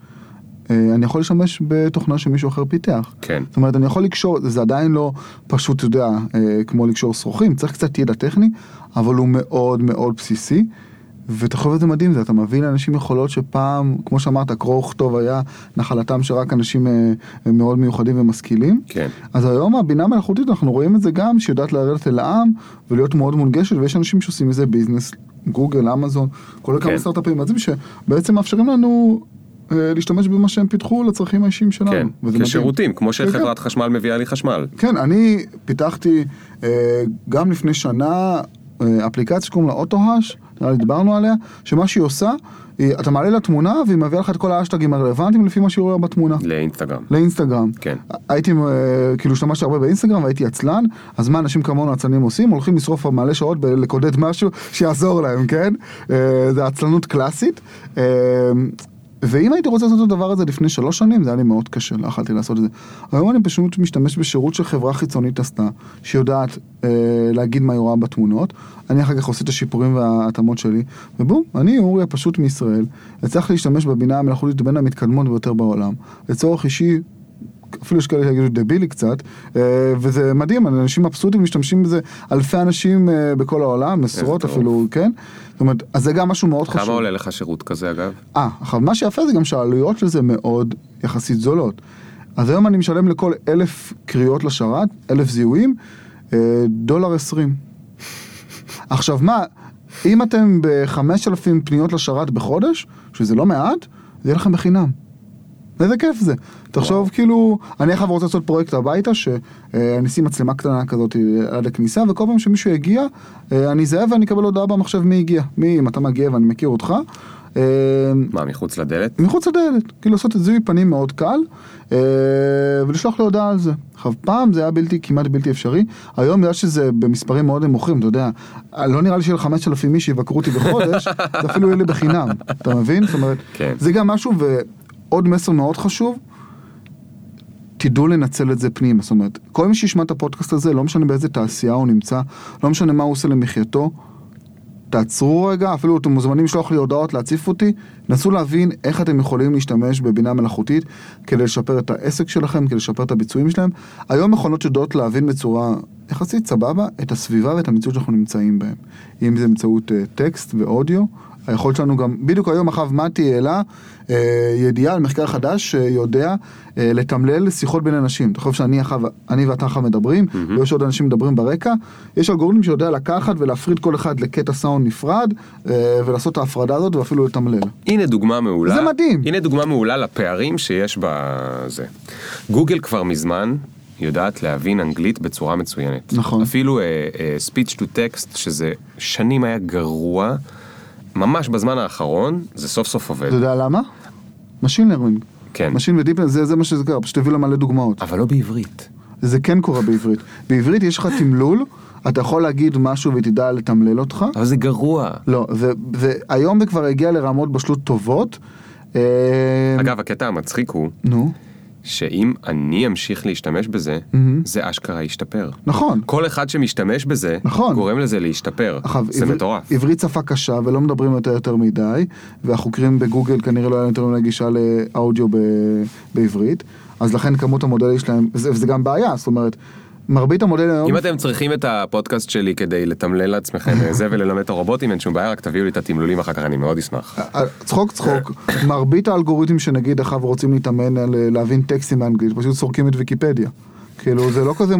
אה, אני יכול להשתמש בתוכנה שמישהו אחר פיתח. כן. זאת אומרת, אני יכול לקשור, זה עדיין לא פשוט, אתה יודע, אה, כמו לקשור שרוכים, צריך קצת ידע טכני, אבל הוא מאוד מאוד בסיסי. ואתה חושב שזה מדהים, זה אתה מביא לאנשים יכולות שפעם, כמו שאמרת, קרוא וכתוב היה נחלתם של רק אנשים אה, מאוד מיוחדים ומשכילים. כן. אז היום הבינה המלאכותית, אנחנו רואים את זה גם, שיודעת לרדת אל העם ולהיות מאוד מונגשת, ויש אנשים שעושים מזה ביזנס, גוגל, אמזון, כולל כן. כמה סטארט-אפים שבעצם מאפשרים לנו אה, להשתמש במה שהם פיתחו לצרכים האישיים שלנו. כן. כשירותים, כמו כן, שחברת חשמל מביאה לי חשמל. כן, אני פיתחתי אה, גם לפני שנה אה, אפליקציה שקוראים לה אוטו-האש, נראה לי דיברנו עליה, שמה שהיא עושה, היא, אתה מעלה לה תמונה והיא מביאה לך את כל האשטגים הרלוונטיים לפי מה שהיא רואה בתמונה. לאינסטגרם. לאינסטגרם. כן. הייתי, אה, כאילו השתמשתי הרבה באינסטגרם והייתי עצלן, אז מה אנשים כמונו עצלנים עושים? הולכים לשרוף מלא שעות בלקודד משהו שיעזור להם, כן? אה, זה עצלנות קלאסית. ואם הייתי רוצה לעשות את הדבר הזה לפני שלוש שנים, זה היה לי מאוד קשה, לא יכלתי לעשות את זה. היום אני פשוט משתמש בשירות שחברה חיצונית עשתה, שיודעת אה, להגיד מה היא רואה בתמונות, אני אחר כך עושה את השיפורים וההתאמות שלי, ובום, אני, אורי הפשוט מישראל, הצלחתי להשתמש בבינה המלאכותית בין המתקדמות ביותר בעולם, לצורך אישי אפילו יש כאלה שיגידו דבילי קצת, אה, וזה מדהים, אנשים מבסוטים משתמשים בזה, אלפי אנשים אה, בכל העולם, עשרות. אפילו, כן? זאת אומרת, אז זה גם משהו מאוד חשוב. כמה עולה לך שירות כזה אגב? אה, עכשיו מה שיפה זה גם שהעלויות של זה מאוד יחסית זולות. אז היום אני משלם לכל אלף קריאות לשרת, אלף זיהויים, אה, דולר עשרים. עכשיו מה, אם אתם בחמש אלפים פניות לשרת בחודש, שזה לא מעט, זה יהיה לכם בחינם. איזה כיף זה. תחשוב כאילו, אני עכשיו רוצה לעשות פרויקט הביתה, שאני אשים מצלמה קטנה כזאת אה, עד הכניסה, וכל פעם שמישהו יגיע, אה, אני אזהה ואני אקבל הודעה במחשב מי הגיע. מי, אם אתה מגיע ואני מכיר אותך. אה, מה, מחוץ לדלת? מחוץ לדלת, כאילו לעשות את זיהוי פנים מאוד קל, אה, ולשלוח לי הודעה על זה. עכשיו, פעם זה היה בלתי, כמעט בלתי אפשרי, היום בגלל שזה במספרים מאוד נמוכים, אתה יודע, לא נראה לי שיהיה חמש אלפים איש שיבקרו אותי בחודש, <laughs> זה אפילו יהיה לי בחינם, אתה מבין? זאת אומרת, כן. זה גם משהו, ועוד מסר מאוד חשוב, תדעו לנצל את זה פנימה, זאת אומרת, כל מי שישמע את הפודקאסט הזה, לא משנה באיזה תעשייה הוא נמצא, לא משנה מה הוא עושה למחייתו, תעצרו רגע, אפילו אתם מוזמנים לשלוח לי הודעות, להציף אותי, נסו להבין איך אתם יכולים להשתמש בבינה מלאכותית כדי לשפר את העסק שלכם, כדי לשפר את הביצועים שלהם. היום מכונות יודעות להבין בצורה יחסית סבבה את הסביבה ואת המציאות שאנחנו נמצאים בהם. אם זה באמצעות אה, טקסט ואודיו, היכולת שלנו גם, בדיוק היום אחאב מתי העלה אה, ידיעה על מחקר חדש שיודע אה, לתמלל שיחות בין אנשים. חושב שאני אחאב, אני ואתה אחאב מדברים, ויש עוד אנשים מדברים ברקע, יש אלגוריתם שיודע לקחת ולהפריד כל אחד לקטע סאונד נפרד, אה, ולעשות את ההפרדה הזאת ואפילו לתמלל. הנה דוגמה מעולה. זה מדהים. הנה דוגמה מעולה לפערים שיש בזה. גוגל כבר מזמן יודעת להבין אנגלית בצורה מצוינת. נכון. אפילו uh, uh, speech to text, שזה שנים היה גרוע, ממש בזמן האחרון, זה סוף סוף עובד. אתה יודע למה? Machine learning. כן. Machine ודיפ זה, זה מה שזה קרה, פשוט הביאו לה מלא דוגמאות. אבל לא בעברית. זה כן קורה בעברית. בעברית יש לך תמלול, אתה יכול להגיד משהו ותדע לתמלל אותך. אבל זה גרוע. לא, זה, זה, היום זה כבר הגיע לרמות בשלות טובות. אה, אגב, הקטע המצחיק הוא, נו, שאם אני אמשיך להשתמש בזה, מהמם. זה אשכרה ישתפר. נכון. כל אחד שמשתמש בזה, נכון. גורם לזה להשתפר. עכשיו, זה עבר- מטורף. עברית שפה קשה ולא מדברים יותר יותר מדי, והחוקרים בגוגל כנראה לא היה יותר מדי גישה לאודיו ב- בעברית, אז לכן כמות המודלים שלהם, וזה, וזה גם בעיה, זאת אומרת, מרבית המודלים היום... אם אתם צריכים את הפודקאסט שלי כדי לתמלל לעצמכם <laughs> זה וללמד את הרובוטים, אין שום בעיה, רק תביאו לי את התמלולים אחר כך, אני מאוד אשמח. אה, צחוק צחוק, מרבית האלגוריתמים שנגיד אחריו רוצים להתאמן על אה, להבין טקסטים באנגלית, פשוט סורקים את ויקיפדיה. כאילו זה לא כזה,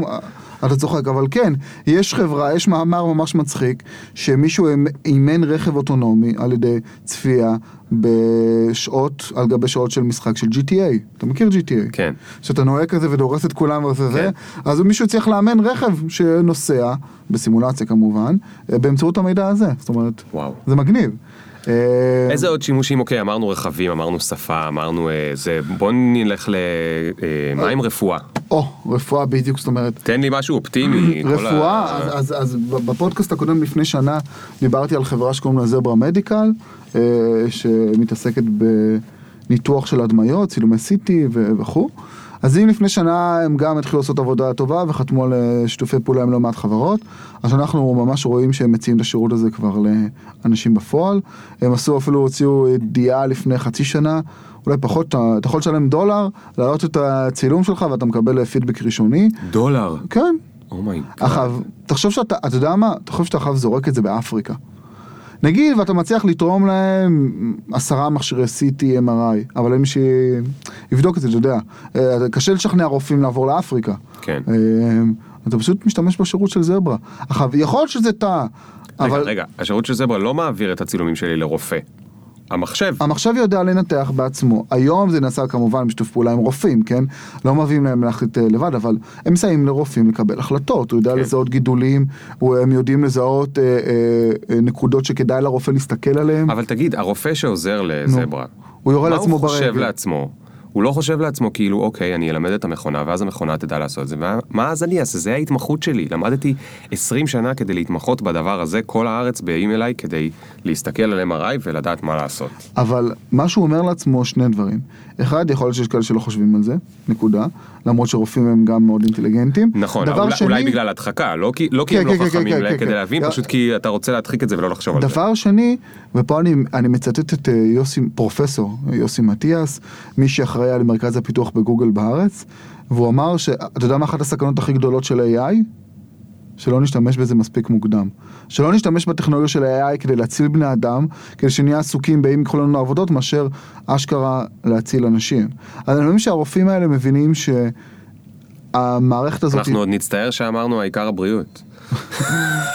אתה צוחק, אבל כן, יש חברה, יש מאמר ממש מצחיק, שמישהו אימן רכב אוטונומי על ידי צפייה בשעות, על גבי שעות של משחק של GTA. אתה מכיר GTA? כן. שאתה נוהג כזה ודורס את כולם זה, כן. אז מישהו צריך לאמן רכב שנוסע, בסימולציה כמובן, באמצעות המידע הזה. זאת אומרת, וואו. זה מגניב. אה, איזה עוד שימושים? אוקיי, אמרנו רכבים, אמרנו שפה, אמרנו אה, זה, בוא נלך ל... אה, רפואה? או, רפואה בדיוק, זאת אומרת, תן לי משהו אופטימי. רפואה, אז, בפודקאסט הקודם לפני שנה דיברתי על חברה שקוראים לה זברה מדיקל, שמתעסקת בניתוח של הדמיות, צילומי CT וכו'. אז אם לפני שנה הם גם התחילו לעשות עבודה טובה וחתמו על אה, שיתופי פעולה עם לא מעט חברות, אז אנחנו ממש רואים שהם מציעים את השירות הזה כבר לאנשים בפועל. הם עשו אפילו, הוציאו ידיעה לפני חצי שנה, אולי פחות, אתה יכול לשלם דולר, להעלות את הצילום שלך ואתה מקבל פידבק ראשוני. דולר. כן. Oh my god. עכשיו, תחשוב שאתה, אתה יודע מה? תחשוב שאתה עכשיו זורק את זה באפריקה. נגיד ואתה מצליח לתרום להם עשרה מכשירי CT, MRI, אבל אין מי שיבדוק את זה, אתה יודע. אה, קשה לשכנע רופאים לעבור לאפריקה. כן. אה, אתה פשוט משתמש בשירות של זברה. עכשיו, יכול להיות שזה טעה, רגע, אבל רגע, השירות של זברה לא מעביר את הצילומים שלי לרופא. המחשב. המחשב יודע לנתח בעצמו. היום זה נעשה כמובן בשיתוף פעולה עם רופאים, כן? לא מביאים להם להחליט אה, לבד, אבל הם מסייעים לרופאים לקבל החלטות. הוא יודע כן. לזהות גידולים, הוא- הם יודעים לזהות אה, אה, נקודות שכדאי לרופא להסתכל עליהם. אבל תגיד, הרופא שעוזר לזברה, הוא יורה מה לעצמו הוא חושב ברגל. לעצמו? הוא לא חושב לעצמו כאילו, אוקיי, אני אלמד את המכונה, ואז המכונה תדע לעשות את זה, ומה- מה אז אני אעשה? זה ההתמחות שלי. למדתי 20 שנה כדי להתמחות בדבר הזה, כל הארץ באים אליי כדי להסתכל על MRI ולדעת מה לעשות. אבל מה שהוא אומר לעצמו שני דברים. אחד, יכול להיות שיש כאלה שלא חושבים על זה, נקודה. למרות שרופאים הם גם מאוד אינטליגנטים. נכון, אולי, שני, אולי בגלל הדחקה, לא כי, לא כי כן, הם לא כן, כן, חכמים כן, כן, כדי כן. להבין, פשוט כי אתה רוצה להדחיק את זה ולא לחשוב על זה. דבר שני, ופה אני, אני מצטט את אה, יוסי, פרופסור יוסי מטיאס, מי שאחראי על מרכז הפיתוח בגוגל בארץ, והוא אמר שאתה יודע מה אחת הסכנות הכי גדולות של AI? שלא נשתמש בזה מספיק מוקדם. שלא נשתמש בטכנולוגיה של ה-AI כדי להציל בני אדם, כדי שנהיה עסוקים באם יקחו לנו עבודות, מאשר אשכרה להציל אנשים. אז אני חושב שהרופאים האלה מבינים שהמערכת הזאת... אנחנו עוד נצטער שאמרנו העיקר הבריאות.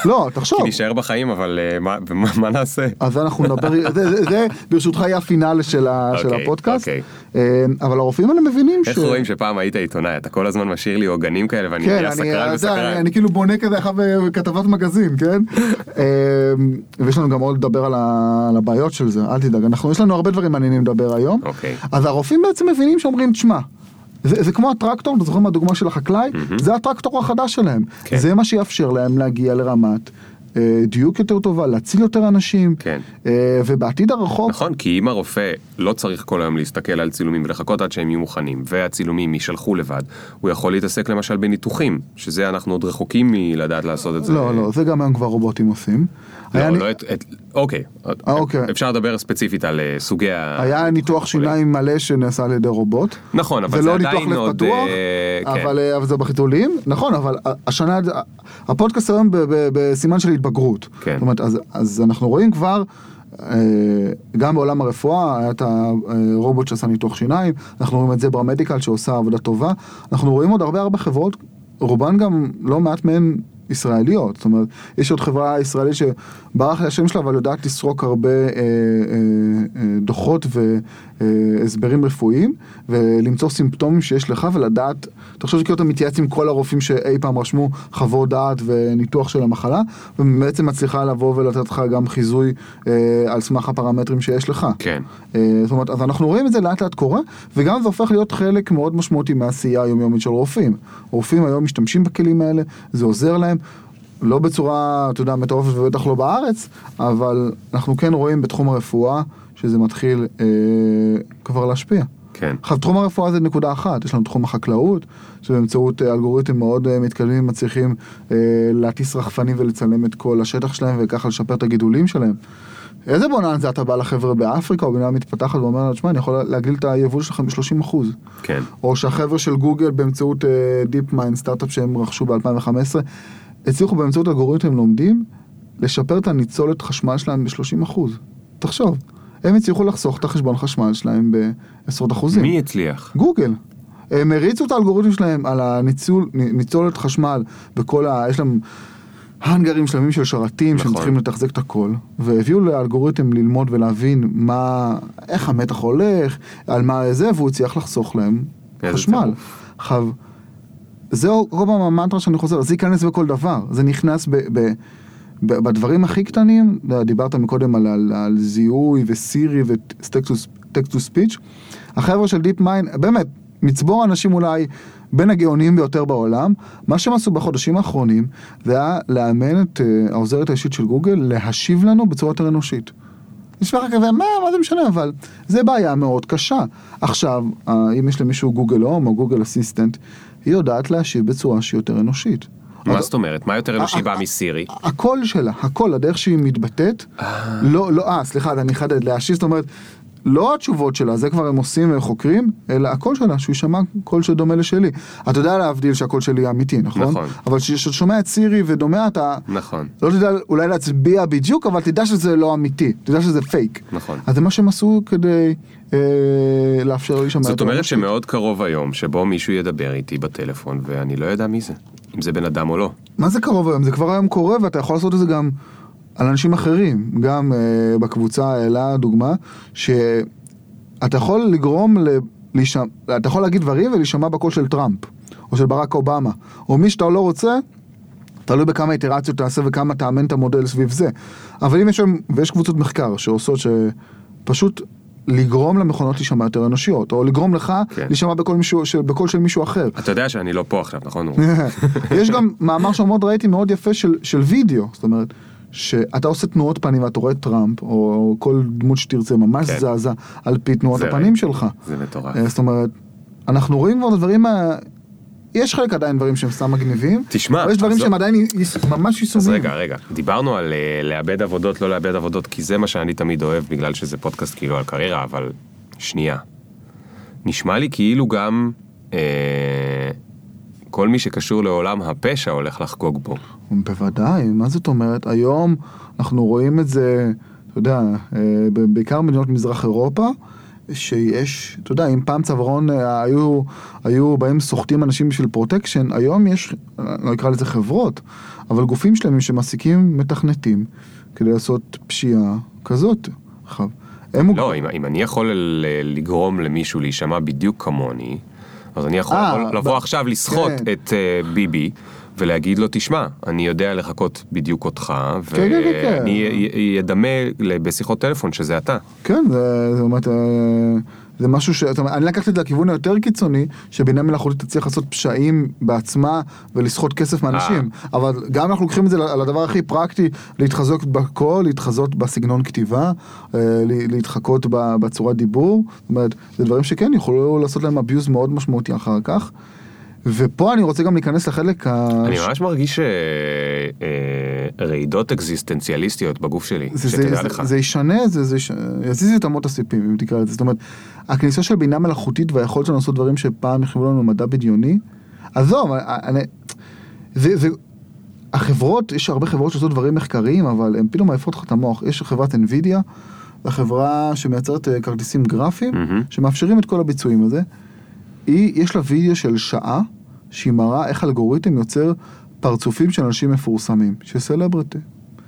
לא, תחשוב. כי נשאר בחיים, אבל אה, מה- נעשה? אז אנחנו נדבר, זה, ברשותך יהיה הפינאלה של, אוקיי, הפודקאסט, אוקיי. אה, אבל הרופאים האלה מבינים איך רואים שפעם היית עיתונאי? אתה כל הזמן משאיר לי עוגנים כאלה ואני כן, נהיה סקרן וסקרן. אני, כאילו בונה כזה אחר בכתבת מגזין, כן? <laughs> אה, ויש לנו גם עוד לדבר על, הבעיות של זה, אל תדאג, אנחנו, יש לנו הרבה דברים מעניינים לדבר היום. אוקיי. אז הרופאים בעצם מבינים שאומרים, תשמע, זה, זה כמו הטרקטור, אתה זוכר מהדוגמה של החקלאי? זה הטרקטור החדש שלהם. כן. זה מה שיאפשר להם להגיע לרמת אה, דיוק יותר טובה, להציל יותר אנשים. כן. אה, ובעתיד הרחוק, נכון, כי אם הרופא לא צריך כל היום להסתכל על צילומים ולחכות עד שהם יהיו מוכנים, והצילומים יישלחו לבד, הוא יכול להתעסק למשל בניתוחים, שזה אנחנו עוד רחוקים מלדעת לעשות את זה. לא, לא, זה גם היום כבר רובוטים עושים. לא, לי- לא את, את, אוקיי. אה, אוקיי. אפשר לדבר ספציפית על אה, סוגי ה... היה ניתוח שיניים מלא שנעשה על ידי רובוט. נכון, אבל זה זה לא ניתוח עדיין לב עוד... פתוח, אה, כן. אבל, אה, אבל זה בחיתולים, נכון, אבל השנה, הפודקאסט היום בסימן של התבגרות. כן. זאת אומרת, אז, אז אנחנו רואים כבר, אה, גם בעולם הרפואה, היה את הרובוט שעשה ניתוח שיניים, אנחנו רואים את זברה מדיקל שעושה עבודה טובה, אנחנו רואים עוד הרבה הרבה חברות, רובן גם לא מעט מהן ישראליות, זאת אומרת, יש עוד חברה ישראלית שברח לי השם שלה, אבל יודעת לסרוק הרבה אה, אה, אה, דוחות והסברים רפואיים, ולמצוא סימפטומים שיש לך ולדעת, תחשוב שכאילו אתה מתייעץ עם כל הרופאים שאי פעם רשמו חוות דעת וניתוח של המחלה, ובעצם מצליחה לבוא ולתת לך גם חיזוי אה, על סמך הפרמטרים שיש לך. כן. אה, זאת אומרת, אז אנחנו רואים את זה לאט לאט קורה, וגם זה הופך להיות חלק מאוד משמעותי מהעשייה היומיומית של רופאים. רופאים היום משתמשים בכלים האלה, זה עוזר להם. לא בצורה, אתה יודע, מטורפת ובטח לא בארץ, אבל אנחנו כן רואים בתחום הרפואה שזה מתחיל אה, כבר להשפיע. כן. עכשיו, תחום הרפואה זה נקודה אחת, יש לנו תחום החקלאות, שבאמצעות אה, אלגוריתמים מאוד אה, מתקדמים מצליחים אה, להטיס רחפנים ולצלם את כל השטח שלהם וככה לשפר את הגידולים שלהם. איזה בוננזה אתה בא לחבר'ה באפריקה או במדינה מתפתחת ואומר לה, תשמע, אני יכול להגדיל את היבול שלכם ב-30 אחוז. כן. או שהחבר'ה של גוגל באמצעות DeepMind, סטארט-אפ שהם רכשו ב-2015, הצליחו באמצעות אלגוריתמים לומדים לשפר את הניצולת חשמל שלהם ב-30 אחוז. תחשוב, הם הצליחו לחסוך את החשבון חשמל שלהם בעשרות אחוזים. מי הצליח? גוגל. הם הריצו את האלגוריתמים שלהם על הניצול, ניצולת חשמל בכל ה... יש להם האנגרים שלמים של שרתים נכון. שהם צריכים לתחזק את הכל, והביאו לאלגוריתם ללמוד ולהבין מה, איך המתח הולך, על מה זה, והוא הצליח לחסוך להם איזה חשמל. עכשיו, כל פעם המנטרה שאני חוזר, זה ייכנס בכל דבר, זה נכנס ב... ב ב- בדברים הכי קטנים, דיברת מקודם על, על, על זיהוי וסירי ו text to speech, החבר'ה של DeepMind, באמת, מצבור האנשים אולי בין הגאוניים ביותר בעולם, מה שהם עשו בחודשים האחרונים זה היה לאמן את אה, העוזרת האישית של גוגל להשיב לנו בצורה יותר אנושית. נשמע לך כזה, מה, מה זה משנה, אבל זה בעיה מאוד קשה. עכשיו, אה, אם יש למישהו Google Home או Google Assistant, היא יודעת להשיב בצורה שהיא יותר אנושית. מה זאת אומרת? מה יותר אנושי אה, בא אה, מסירי? הקול שלה, הקול, הדרך שהיא מתבטאת, לא, לא, אה, סליחה, אני אחדד, להשיב, זאת אומרת, לא התשובות שלה, זה כבר הם עושים וחוקרים, אלא הקול שלה, שהוא יישמע קול שדומה לשלי. אתה יודע להבדיל שהקול שלי אמיתי, נכון? נכון. אבל כשאתה שומע את סירי ודומה, אתה נכון. לא תדע אולי להצביע בדיוק, אבל תדע שזה לא אמיתי, תדע שזה פייק. נכון. אז זה מה שהם עשו כדי אה, לאפשר לי להישמע זאת אומרת. שמאוד קרוב היום שבו מישהו ידבר איתי בטלפון ואני לא יודע מי זה, אם זה בן אדם או לא. מה זה קרוב היום? זה כבר היום קורה ואתה יכול לעשות את זה גם על אנשים אחרים. גם אה, בקבוצה העלה דוגמה, שאתה יכול לגרום, ל... להישמע, אתה יכול להגיד דברים ולהישמע בקול של טראמפ, או של ברק אובמה, או מי שאתה לא רוצה, תלוי בכמה איטרציות תעשה וכמה תאמן את המודל סביב זה. אבל אם יש שם, ויש קבוצות מחקר שעושות שפשוט לגרום למכונות להישמע יותר אנושיות, או לגרום לך כן. להישמע בקול, מישהו, של, בקול של מישהו אחר. אתה יודע שאני לא פה עכשיו, נכון? <laughs> יש גם מאמר שמאוד ראיתי מאוד יפה של, של וידאו, זאת אומרת, שאתה עושה תנועות פנים ואתה רואה טראמפ, או כל דמות שתרצה, ממש כן. זזה על פי תנועות הפנים ראיתי. שלך. זה מטורף. אה, זאת אומרת, אנחנו רואים כבר את הדברים, ה... יש חלק עדיין דברים שהם סתם מגניבים, תשמע, אבל יש דברים אז שהם לא- עדיין ייש- ממש אז יישומיים. רגע, רגע, דיברנו על אה, לאבד עבודות, לא לאבד עבודות, כי זה מה שאני תמיד אוהב, בגלל שזה פודקאסט כאילו על קריירה, אבל שנייה. נשמע לי כאילו גם אה, כל מי שקשור לעולם הפשע הולך לחגוג בו. בוודאי, מה זאת אומרת? היום אנחנו רואים את זה, אתה יודע, אה, בעיקר במדינות מזרח אירופה, שיש, אתה יודע, אם פעם צווארון אה, היו, היו בהם סוחטים אנשים בשביל פרוטקשן, היום יש, אה, לא אקרא לזה חברות, אבל גופים שלמים שמעסיקים מתכנתים כדי לעשות פשיעה כזאת. עכשיו, הם לא, מוגדרים- אם, אם אני יכול לגרום למישהו להישמע בדיוק כמוני, אז אני יכול אה, לבוא, ב- עכשיו לסחוט כן. את אה, ביבי. ולהגיד לו, תשמע, אני יודע לחקות בדיוק אותך, כן, כן, כן, כן. ואני אדמה ל- בשיחות טלפון שזה אתה. כן, זה, באמת, אה, זה משהו ש... זאת אומרת, אני לקחתי את זה לכיוון היותר קיצוני, שבינה מלאכותית תצליח לעשות פשעים בעצמה ולסחוט כסף מאנשים. אבל גם אנחנו לוקחים את זה על הדבר הכי פרקטי, להתחזות בקול, להתחזות בסגנון כתיבה, אה, להתחקות בצורת דיבור. זאת אומרת, זה דברים שכן יוכלו לעשות להם abuse מאוד משמעותי אחר כך. ופה אני רוצה גם להיכנס לחלק ה... אני ממש מרגיש אה, אה, רעידות אקזיסטנציאליסטיות בגוף שלי, זה, שתדע זה, לך. זה, זה ישנה, זה, זה יש- יזיז את אמות הסיפים, אם תקרא לזה. זאת אומרת, הכניסה של בינה מלאכותית והיכולת שלנו לעשות דברים שפעם נחשבו לנו מדע בדיוני, עזוב, אני, זה, זה, החברות, יש הרבה חברות שעושות דברים מחקריים, אבל הן פתאום מעיפות לך את המוח. יש חברת NVIDIA, החברה שמייצרת אה, כרטיסים גרפיים, מהמם. שמאפשרים את כל הביצועים הזה. היא, יש לה וידאו של שעה, שהיא מראה איך אלגוריתם יוצר פרצופים של אנשים מפורסמים, של סלבריטי.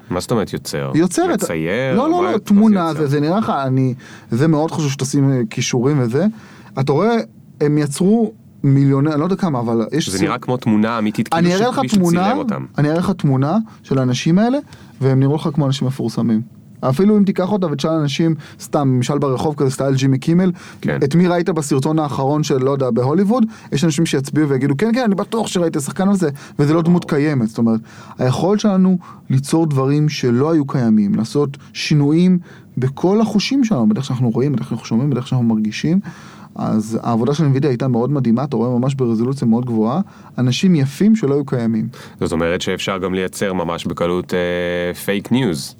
מה זאת אומרת יוצר? יוצרת. מצייר? לא, לא, לא, תמונה? זה, זה נראה לך, אני, זה מאוד חשוב שתשים אה, כישורים וזה. אתה רואה, הם יצרו מיליוני, אני לא יודע כמה, אבל יש... זה סרט- נראה כמו תמונה אמיתית, כאילו שמישהו צילם אותם. אני אראה לך תמונה של האנשים האלה, והם נראו לך כמו אנשים מפורסמים. אפילו אם תיקח אותה ותשאל אנשים, סתם, משאל ברחוב כזה, סטייל ג'ימי קימל, כן. את מי ראית בסרטון האחרון של, לא יודע, בהוליווד, יש אנשים שיצביעו ויגידו, כן, כן, אני בטוח שראיתי שחקן הזה, וזה לא דמות קיימת. זאת אומרת, היכולת שלנו ליצור דברים שלא היו קיימים, לעשות שינויים בכל החושים שלנו, בדרך שאנחנו רואים, בדרך שאנחנו שומעים, בדרך שאנחנו מרגישים. אז העבודה של NVIDIA הייתה מאוד מדהימה, אתה רואה ממש ברזולוציה מאוד גבוהה, אנשים יפים שלא היו קיימים. זאת אומרת שאפשר גם לייצר ממש בקלות פייק ניוז,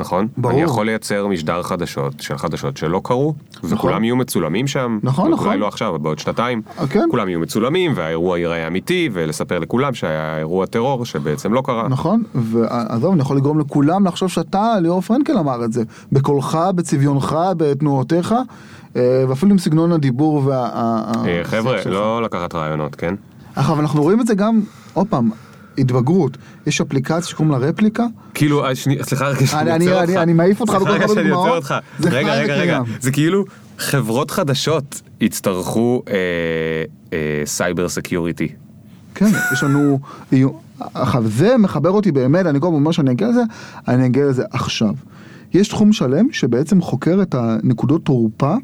נכון? ברור. אני יכול לייצר משדר חדשות של חדשות שלא קרו, וכולם יהיו מצולמים שם. נכון, נכון. אולי לא עכשיו, אבל בעוד שנתיים. אה, כן. כולם יהיו מצולמים, והאירוע ייראה אמיתי, ולספר לכולם שהיה אירוע טרור שבעצם לא קרה. נכון, ועזוב, אני יכול לגרום לכולם לחשוב שאתה, ליאור פרנקל אמר את זה, בקולך, בצביונך, בתנועותיך, אה, ואפילו עם סגנון הדיבור וה... אה, חבר'ה. לא לקחת רעיונות, כן? עכשיו, אנחנו רואים את זה גם, עוד פעם, התבגרות. יש אפליקציה שקוראים לה רפליקה, כאילו, אה, סליחה רגע שאני אני- עוצר אותך. אני מעיף אותך בכל רגע כך הרבה דוגמאות. רגע, רגע, רגע. זה כאילו חברות חדשות יצטרכו cyber security. כן, יש לנו... עכשיו, זה מחבר אותי באמת, אני כל הזמן אומר שאני אגיע לזה, אני אגיע לזה עכשיו. יש תחום שלם שבעצם חוקר את הנקודות תורפה.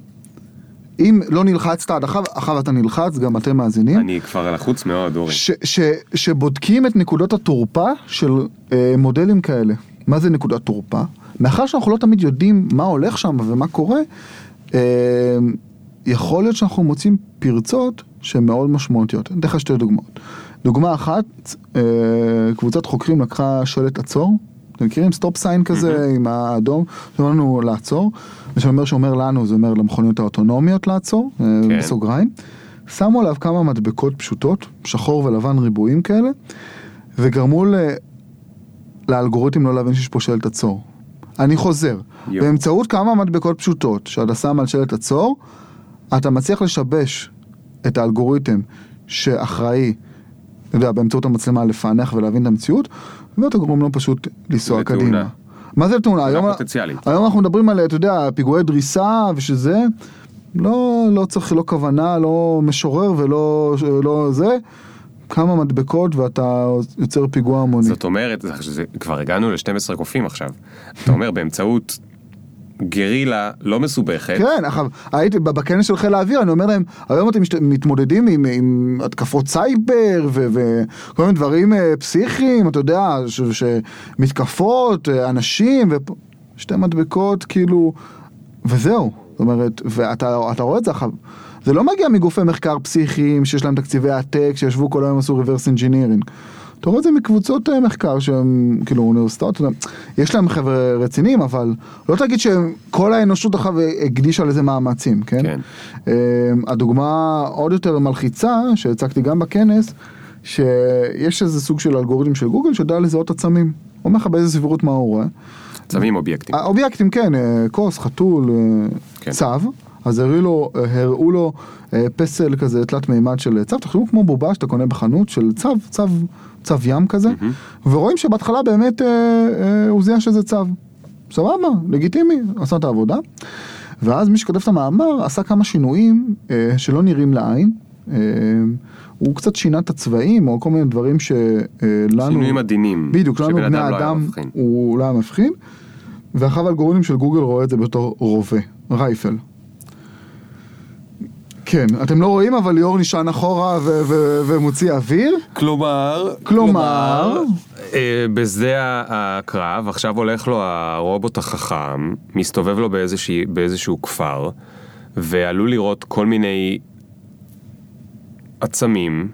אם לא נלחצת עד עכשיו, עכשיו אתה נלחץ, גם אתם מאזינים. אני כבר לחוץ מאוד, אורי. ש, ש, שבודקים את נקודות התורפה של אה, מודלים כאלה. מה זה נקודת תורפה? מאחר שאנחנו לא תמיד יודעים מה הולך שם ומה קורה, אה, יכול להיות שאנחנו מוצאים פרצות שהן מאוד משמעותיות. אני אתן לך שתי דוגמאות. דוגמה אחת, אה, קבוצת חוקרים לקחה שלט עצור. אתם מכירים stop sign כזה עם האדום, שאומר לנו לעצור, ושאומר שאומר לנו זה אומר למכוניות האוטונומיות לעצור, אה, כן. בסוגריים. שמו עליו כמה מדבקות פשוטות, שחור ולבן ריבועים כאלה, וגרמו ל... לאלגוריתם לא להבין שיש פה שלט עצור. אני חוזר. באמצעות כמה מדבקות פשוטות שאתה שם על שלט עצור, אתה מצליח לשבש את האלגוריתם שאחראי, אתה יודע, באמצעות המצלמה לפענח ולהבין את המציאות, ואתה גורם לו פשוט לנסוע לתאונה. קדימה. מה זה לתאונה? היום. היום אנחנו מדברים על, אתה יודע, פיגועי דריסה ושזה, לא, לא צריך, לא כוונה, לא משורר ולא לא זה, כמה מדבקות ואתה יוצר פיגוע המוני. זאת אומרת, כבר הגענו ל-12 קופים עכשיו. אתה אומר באמצעות גרילה לא מסובכת, כן, עכשיו, הייתי בכנס של חיל האוויר, אני אומר להם, היום אתם מתמודדים עם, עם התקפות סייבר וכל מיני דברים אה, פסיכיים, אתה יודע, שמתקפות, אה, אנשים, ופ- שתי מדבקות, כאילו, וזהו. זאת אומרת, ואתה אתה רואה את זה עכשיו, זה לא מגיע מגופי מחקר פסיכיים שיש להם תקציבי עתק, שישבו כל היום עשו reverse engineering. אתה רואה את זה מקבוצות אה, מחקר שהם כאילו אוניברסיטאות, יש להם חבר'ה רציניים, אבל לא תגיד שכל האנושות עכשיו הקדישה לזה מאמצים, כן? כן. אה, הדוגמה עוד יותר מלחיצה, שהצגתי גם בכנס, שיש איזה סוג של אלגוריתם של גוגל שיודע לזהות עצמים. הוא אומר לך באיזה סבירות מה הוא רואה. צמים אובייקטים. האובייקטים כן, אה, כוס, חתול, אה, כן. צו, אז הראו לו, אה, הראו לו אה, פסל כזה תלת מימד של צו, תחשבו כמו בובה שאתה קונה בחנות של צו, צו, צו ים כזה, ורואים שבהתחלה באמת אה, אה, הוא זיהה שזה צו. סבבה, לגיטימי, עשה את העבודה. ואז מי שכתב את המאמר עשה כמה שינויים אה, שלא נראים לעין. אה, הוא קצת שינה את הצבעים או כל מיני דברים שלנו... שינויים עדינים. בדיוק, לנו בני אדם לא אדם. הוא לא היה מבחין. ואחר האלגוריתם של גוגל רואה את זה בתור רובה, רייפל. כן, אתם לא רואים אבל ליאור נשען אחורה ו- ו- ומוציא אוויר. כלומר, כלומר- אה, בשדה הקרב, עכשיו הולך לו הרובוט החכם, מסתובב לו באיזושהי, באיזשהו כפר, ועלול לראות כל מיני עצמים,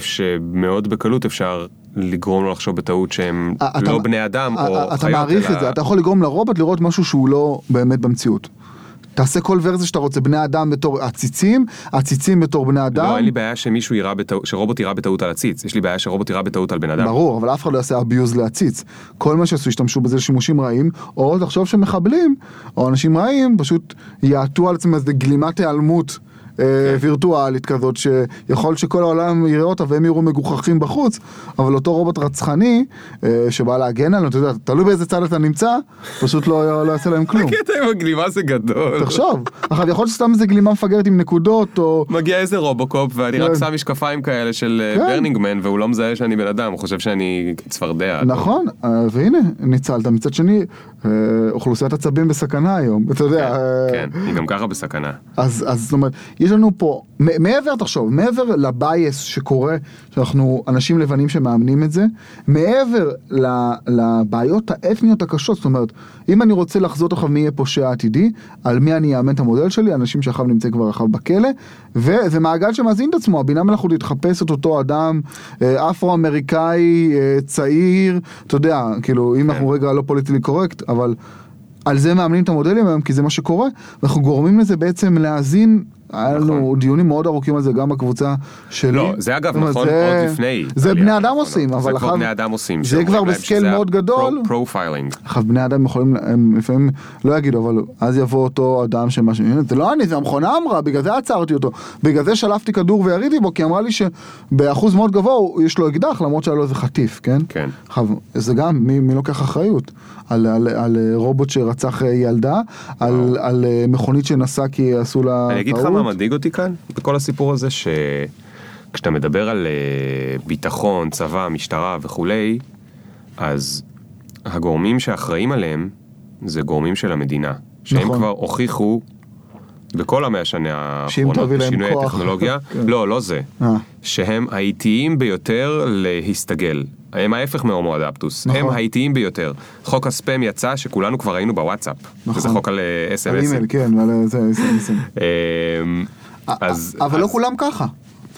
שמאוד בקלות אפשר לגרום לו לחשוב בטעות שהם אתה- לא בני אדם אתה- או אתה חיות, מעריך אלא- את זה, אתה יכול לגרום לרובוט לראות משהו שהוא לא באמת במציאות. תעשה כל ורזיה שאתה רוצה, בני אדם בתור עציצים, עציצים בתור בני אדם. לא, אין לי בעיה שמישהו יירה בטעות, שרובוט יירה בטעות על עציץ, יש לי בעיה שרובוט יירה בטעות על בן אדם. ברור, אבל אף אחד לא יעשה abuse לעציץ. כל מה שעשו, ישתמשו בזה לשימושים רעים, או תחשוב שמחבלים, או אנשים רעים, פשוט יעטו על עצמם איזה גלימת היעלמות. אה, וירטואלית כזאת שיכול שכל העולם יראה אותה והם יראו מגוחכים בחוץ אבל אותו רובוט רצחני אה, שבא להגן עלינו, אתה יודע, תלוי באיזה צד אתה נמצא, פשוט לא לא יעשה להם כלום. הקטע עם הגלימה זה גדול. תחשוב, עכשיו יכול להיות שסתם איזה גלימה מפגרת עם נקודות או... מגיע איזה רובוקופ ואני רק כן. שם משקפיים כאלה של כן. Burning Man והוא לא מזהה שאני בן אדם, הוא חושב שאני צפרדע. נכון, אה, והנה, ניצלת. מצד שני, אה, אוכלוסיית הצבים בסכנה היום, אתה יודע. אה, כן, היא גם ככה בסכנה. אז זאת אומרת, יש לנו פה, מעבר, תחשוב, מעבר ל bias שקורה, שאנחנו אנשים לבנים שמאמנים את זה, מעבר לבעיות האתניות הקשות, זאת אומרת, אם אני רוצה לחזות עכשיו מי יהיה פושע עתידי, על מי אני אאמן את המודל שלי, אנשים שעכשיו נמצאים כבר עכשיו בכלא, וזה מעגל שמזין את עצמו, הבינה מלאכותית תחפש את אותו אדם אה, אפרו-אמריקאי, אה, צעיר, אתה יודע, כאילו, אם אנחנו רגע לא פוליטיקלי קורקט, אבל... על זה מאמנים את המודלים היום, כי זה מה שקורה, ואנחנו גורמים לזה בעצם להאזין, היה לנו נכון. דיונים מאוד ארוכים על זה גם בקבוצה שלי. לא, זה אגב נכון זה- עוד לפני. זה בני אדם המכונות. עושים, אבל זה כבר אחר- בני אדם עושים. זה כבר ב scale מאוד גדול. profiling. עכשיו בני אדם יכולים, הם לפעמים לא יגידו, אבל אז יבוא אותו אדם שמה ש... זה לא אני, זה המכונה אמרה, בגלל זה עצרתי אותו. בגלל זה שלפתי כדור ויריתי בו, כי אמרה לי שבאחוז מאוד גבוה יש לו אקדח, למרות שהיה לו איזה חטיף, כן? כן. עכשיו, זה גם, מי, מי לוקח אחריות? על, על, על רובוט שרצח ילדה, על, על אה, מכונית שנסע כי עשו לה. אני אגיד לך מה מדאיג אותי כאן, בכל הסיפור הזה, שכשאתה מדבר על אה, ביטחון, צבא, משטרה וכולי, אז הגורמים שאחראים עליהם זה גורמים של המדינה, שהם נכון. כבר הוכיחו בכל המאה השנה האחרונות, תביא להם בשינויי כוח. טכנולוגיה, <laughs> כן. לא, לא זה, אה. שהם האיטיים ביותר להסתגל. הם ההפך מהומו אדפטוס, נכון. הם האיטיים ביותר. חוק הספאם יצא שכולנו כבר ראינו בוואטסאפ, נכון. וזה חוק על אה, על אס.אם.אסים. אימייל, כן, זה, זה, זה. אמ, אז... אבל לא כולם ככה.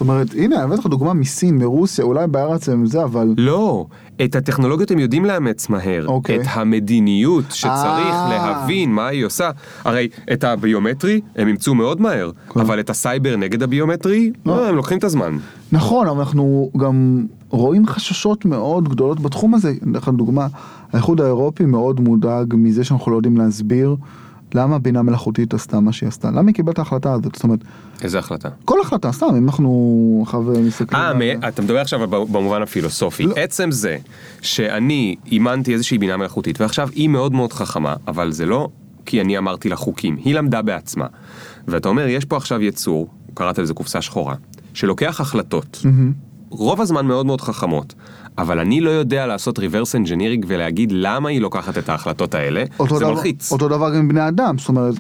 זאת אומרת, הנה, הבאתי לך דוגמה מסין, מרוסיה, אולי בארץ הם זה, אבל... לא, את הטכנולוגיות הם יודעים לאמץ מהר. אוקיי. את המדיניות שצריך אה. להבין מה היא עושה. הרי את הביומטרי הם אימצו מאוד מהר, כן. אבל את הסייבר נגד הביומטרי, לא. אה, הם לוקחים את הזמן. נכון, אבל אנחנו גם רואים חששות מאוד גדולות בתחום הזה. אני אתן לך דוגמה, האיחוד האירופי מאוד מודאג מזה שאנחנו לא יודעים להסביר למה בינה מלאכותית עשתה מה שהיא עשתה. למה היא קיבלה את ההחלטה הזאת? זאת אומרת, איזה החלטה? כל החלטה, סתם, אם אנחנו עכשיו מסתכלים... אה, על- מ- אתה מדבר עכשיו במובן הפילוסופי. לא. עצם זה שאני אימנתי איזושהי בינה מלאכותית, ועכשיו היא מאוד מאוד חכמה, אבל זה לא כי אני אמרתי לה חוקים, היא למדה בעצמה. ואתה אומר, יש פה עכשיו יצור, קראת לזה קופסה שחורה, שלוקח החלטות, רוב הזמן מאוד מאוד חכמות, אבל אני לא יודע לעשות reverse engineering ולהגיד למה היא לוקחת את ההחלטות האלה, זה דבר- מלחיץ. אותו דבר גם עם בני אדם, זאת אומרת...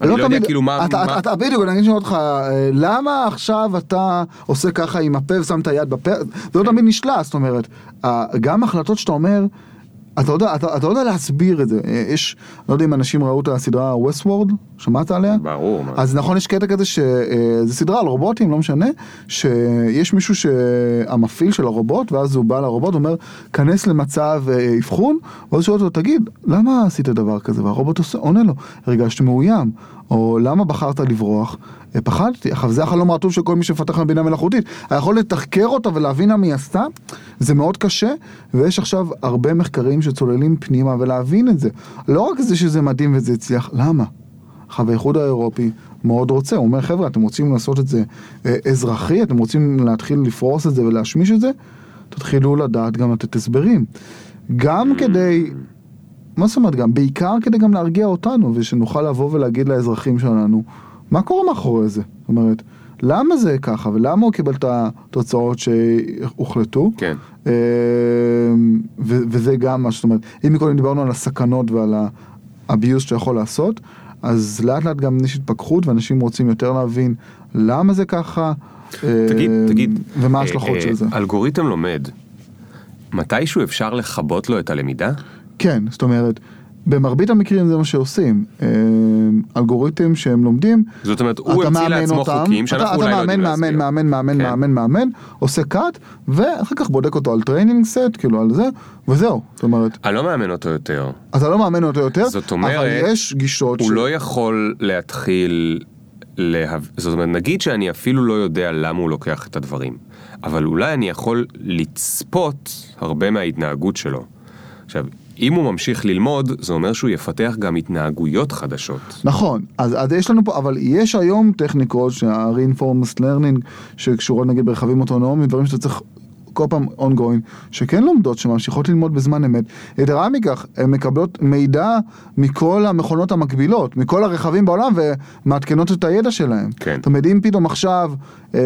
אני לא יודע תמיד- כאילו מה... אתה, מה- אתה, אתה בדיוק, אני אגיד אותך, אה, למה עכשיו אתה עושה ככה עם הפה ושם את היד בפה, זה לא תמיד נשלט, זאת אומרת, גם החלטות שאתה אומר, אתה יודע, אתה, אתה יודע להסביר את זה, אה, יש, לא יודע אם אנשים ראו את הסדרה Westworld, שמעת עליה? ברור, מה. אז נכון, יש קטע כזה שזה סדרה על רובוטים, לא משנה, שיש מישהו שהמפעיל של הרובוט, ואז הוא בא לרובוט, אומר, כנס למצב אה, אבחון, ואז שואל אותו, תגיד, למה עשית דבר כזה? והרובוט עונה לו, הרגשתי מאוים, או למה בחרת לברוח? "אה, פחדתי, עכשיו זה החלום הרטוב של כל מי שמפתח בינה מלאכותית, היכול לתחקר אותה ולהבין מה היא עשתה, זה מאוד קשה, ויש עכשיו הרבה מחקרים שצוללים פנימה ולהבין את זה. לא רק זה שזה מדהים וזה הצליח, למה? עכשיו האיחוד האירופי מאוד רוצה, הוא אומר חבר'ה אתם רוצים לעשות את זה אה, אזרחי, אתם רוצים להתחיל לפרוס את זה ולהשמיש את זה, תתחילו לדעת גם לתת הסברים. גם כדי, מה זאת אומרת גם, בעיקר כדי גם להרגיע אותנו ושנוכל לבוא ולהגיד לאזרחים שלנו מה קורה מאחורי זה, זאת אומרת, למה זה ככה ולמה הוא קיבל את התוצאות שהוחלטו. כן. ו- וזה גם מה זאת אומרת, אם מקודם דיברנו על הסכנות ועל הביוס שאתה יכול לעשות, אז לאט לאט גם יש התפכחות ואנשים רוצים יותר להבין למה זה ככה, תגיד, תגיד. ומה אה, ההשלכות אה, של זה. אלגוריתם לומד, מתישהו אפשר לכבות לו את הלמידה? כן, זאת אומרת, במרבית המקרים זה מה שעושים. אה, אלגוריתם שהם לומדים, זאת אומרת, הוא המציא מאמן לעצמו אותם, חוקים שאנחנו אתה, אולי אתה לא יודעים מאמן, להסביר. מאמן, מאמן, מאמן, כן. מאמן, מאמן, עושה קאט, ואחר כך בודק אותו על training set, כאילו על זה, וזהו. זאת אומרת, אני לא מאמן אותו יותר. אתה לא מאמן אותו יותר, זאת אומרת, אבל יש גישות הוא ש- לא יכול להתחיל להב... זאת אומרת, נגיד שאני אפילו לא יודע למה הוא לוקח את הדברים, אבל אולי אני יכול לצפות הרבה מההתנהגות שלו. עכשיו, אם הוא ממשיך ללמוד, זה אומר שהוא יפתח גם התנהגויות חדשות. נכון, אז, אז יש לנו פה, אבל יש היום טכניקות שה- reinforced learning שקשורות נגיד ברכבים אוטונומיים, דברים שאתה צריך כל פעם ongoing, שכן לומדות, שממשיכות ללמוד בזמן אמת. יתרה מכך, הן מקבלות מידע מכל המכונות המקבילות, מכל הרכבים בעולם, ומעדכנות את הידע שלהם. כן. זאת אומרת, אם פתאום עכשיו, אה,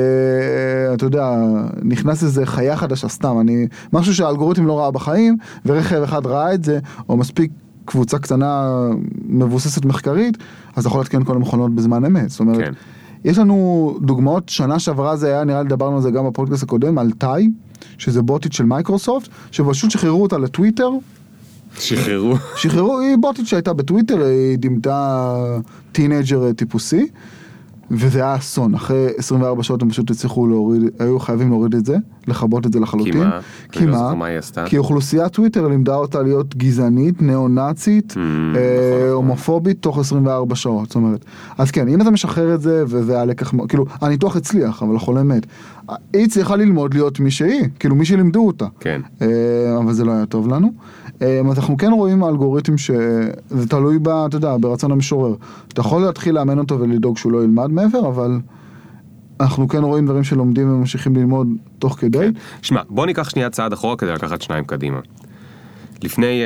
אתה יודע, נכנס איזה חיה חדשה, סתם, אני, משהו שהאלגוריתם לא ראה בחיים, ורכב אחד ראה את זה, או מספיק קבוצה קטנה מבוססת מחקרית, אז אתה יכול לעדכן כל המכונות בזמן אמת. זאת אומרת, כן. יש לנו דוגמאות, שנה שעברה זה היה, נראה לי דיברנו על זה גם בפודקאסט הקודם, על Tay, שזה בוטית של מייקרוסופט, שפשוט שחררו אותה לטוויטר, שחררו. שחררו, היא בוטית שהייתה בטוויטר, היא דימתה teenager טיפוסי, וזה היה אסון, אחרי 24 שעות הם פשוט הצליחו להוריד, היו חייבים להוריד את זה, לכבות את זה לחלוטין. כי מה? כי לא מה? זוכר מה היא עשתה. כי אוכלוסיית טוויטר לימדה אותה להיות גזענית, ניאו-נאצית, Mm, אה, נכון, נכון. הומופובית תוך 24 שעות, זאת אומרת. אז כן, אם אתה משחרר את זה, וזה הלקח, כאילו, הניתוח הצליח, אבל החולה מת. היא צריכה ללמוד להיות מי שהיא, כאילו מי שלימדו אותה. כן. אה, אבל זה לא היה טוב לנו. אה, אז אנחנו כן רואים אלגוריתם שזה תלוי, ב, אתה יודע, ברצון המשורר. אתה יכול להתחיל לאמן אותו ולדאוג שהוא לא ילמד מעבר, אבל אנחנו כן רואים דברים שלומדים וממשיכים ללמוד תוך כדי. כן. שמע, בוא ניקח שנייה צעד אחורה כדי לקחת שניים קדימה. לפני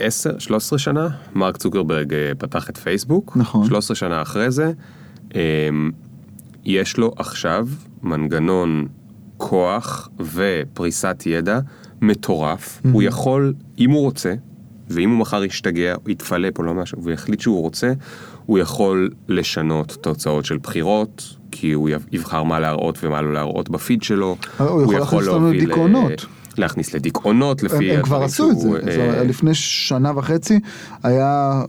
אה, 10, 13 שנה, מרק צוקרברג אה, פתח את פייסבוק. נכון. 13 שנה אחרי זה, אה, יש לו עכשיו מנגנון כוח ופריסת ידע מטורף. הוא יכול, אם הוא רוצה, ואם הוא מחר ישתגע, יתפלפ או לא משהו, והוא יחליט שהוא רוצה, הוא יכול לשנות תוצאות של בחירות, כי הוא יב- יבחר מה להראות ומה לא להראות בפיד שלו. הוא יכול להכניס אותנו להוביל, לדיכאונות. אה, להכניס לדיכאונות הם, לפי הם כבר הדברים עשו את זה. זאת אה, לפני שנה וחצי היה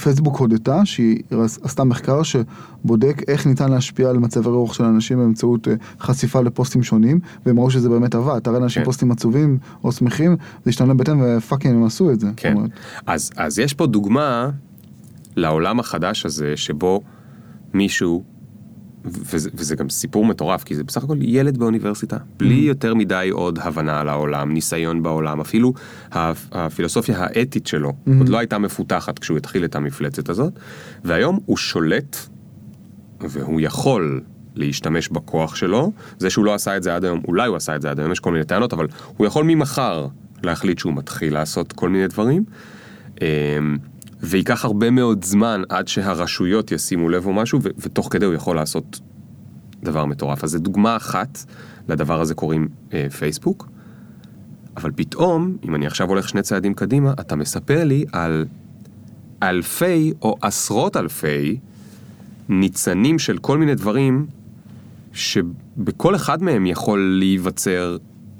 פייסבוק הודתה שהיא עשתה מחקר שבודק איך ניתן להשפיע על מצבי רוח של אנשים באמצעות אה, חשיפה לפוסטים שונים והם ראו שזה באמת עבד. תראה לאנשים כן. פוסטים עצובים או שמחים זה השתנה בהתאם ופאקינג הם עשו את זה. כן. אז, אז יש פה דוגמה לעולם החדש הזה, שבו מישהו, וזה, וזה גם סיפור מטורף, כי זה בסך הכל ילד באוניברסיטה, בלי יותר מדי עוד הבנה על העולם, ניסיון בעולם, אפילו הפ- הפילוסופיה האתית שלו עוד לא הייתה מפותחת כשהוא התחיל את המפלצת הזאת, והיום הוא שולט, והוא יכול להשתמש בכוח שלו, זה שהוא לא עשה את זה עד היום, אולי הוא עשה את זה עד היום, יש כל מיני טענות, אבל הוא יכול ממחר להחליט שהוא מתחיל לעשות כל מיני דברים. וייקח הרבה מאוד זמן עד שהרשויות ישימו לב או משהו, ותוך כדי הוא יכול לעשות דבר מטורף. אז זו דוגמה אחת, לדבר הזה קוראים אה, פייסבוק, אבל פתאום, אם אני עכשיו הולך שני צעדים קדימה, אתה מספר לי על אלפי או עשרות אלפי ניצנים של כל מיני דברים שבכל אחד מהם יכול להיווצר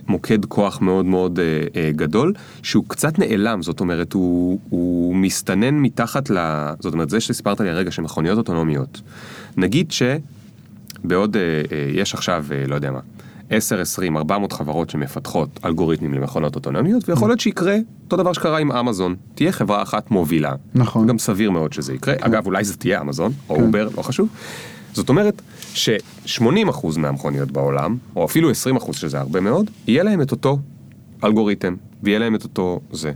מוקד כוח מאוד מאוד אה, אה, גדול, שהוא קצת נעלם, זאת אומרת, הוא, הוא מסתנן מתחת ל... זאת אומרת, זה שסיפרת לי הרגע שמכוניות אוטונומיות. נגיד שבעוד, אה, אה, יש עכשיו, אה, לא יודע מה, 10, 20, 400 חברות שמפתחות אלגוריתמים למכונות אוטונומיות, ויכול להיות שיקרה אותו דבר שקרה עם אמזון. תהיה חברה אחת מובילה. נכון. גם סביר מאוד שזה יקרה. אגב, אולי זה תהיה אמזון, או כן. אובר, לא חשוב. זאת אומרת ש-80% מהמכוניות בעולם, או אפילו 20% שזה הרבה מאוד, יהיה להם את אותו אלגוריתם, ויהיה להם את אותו זה.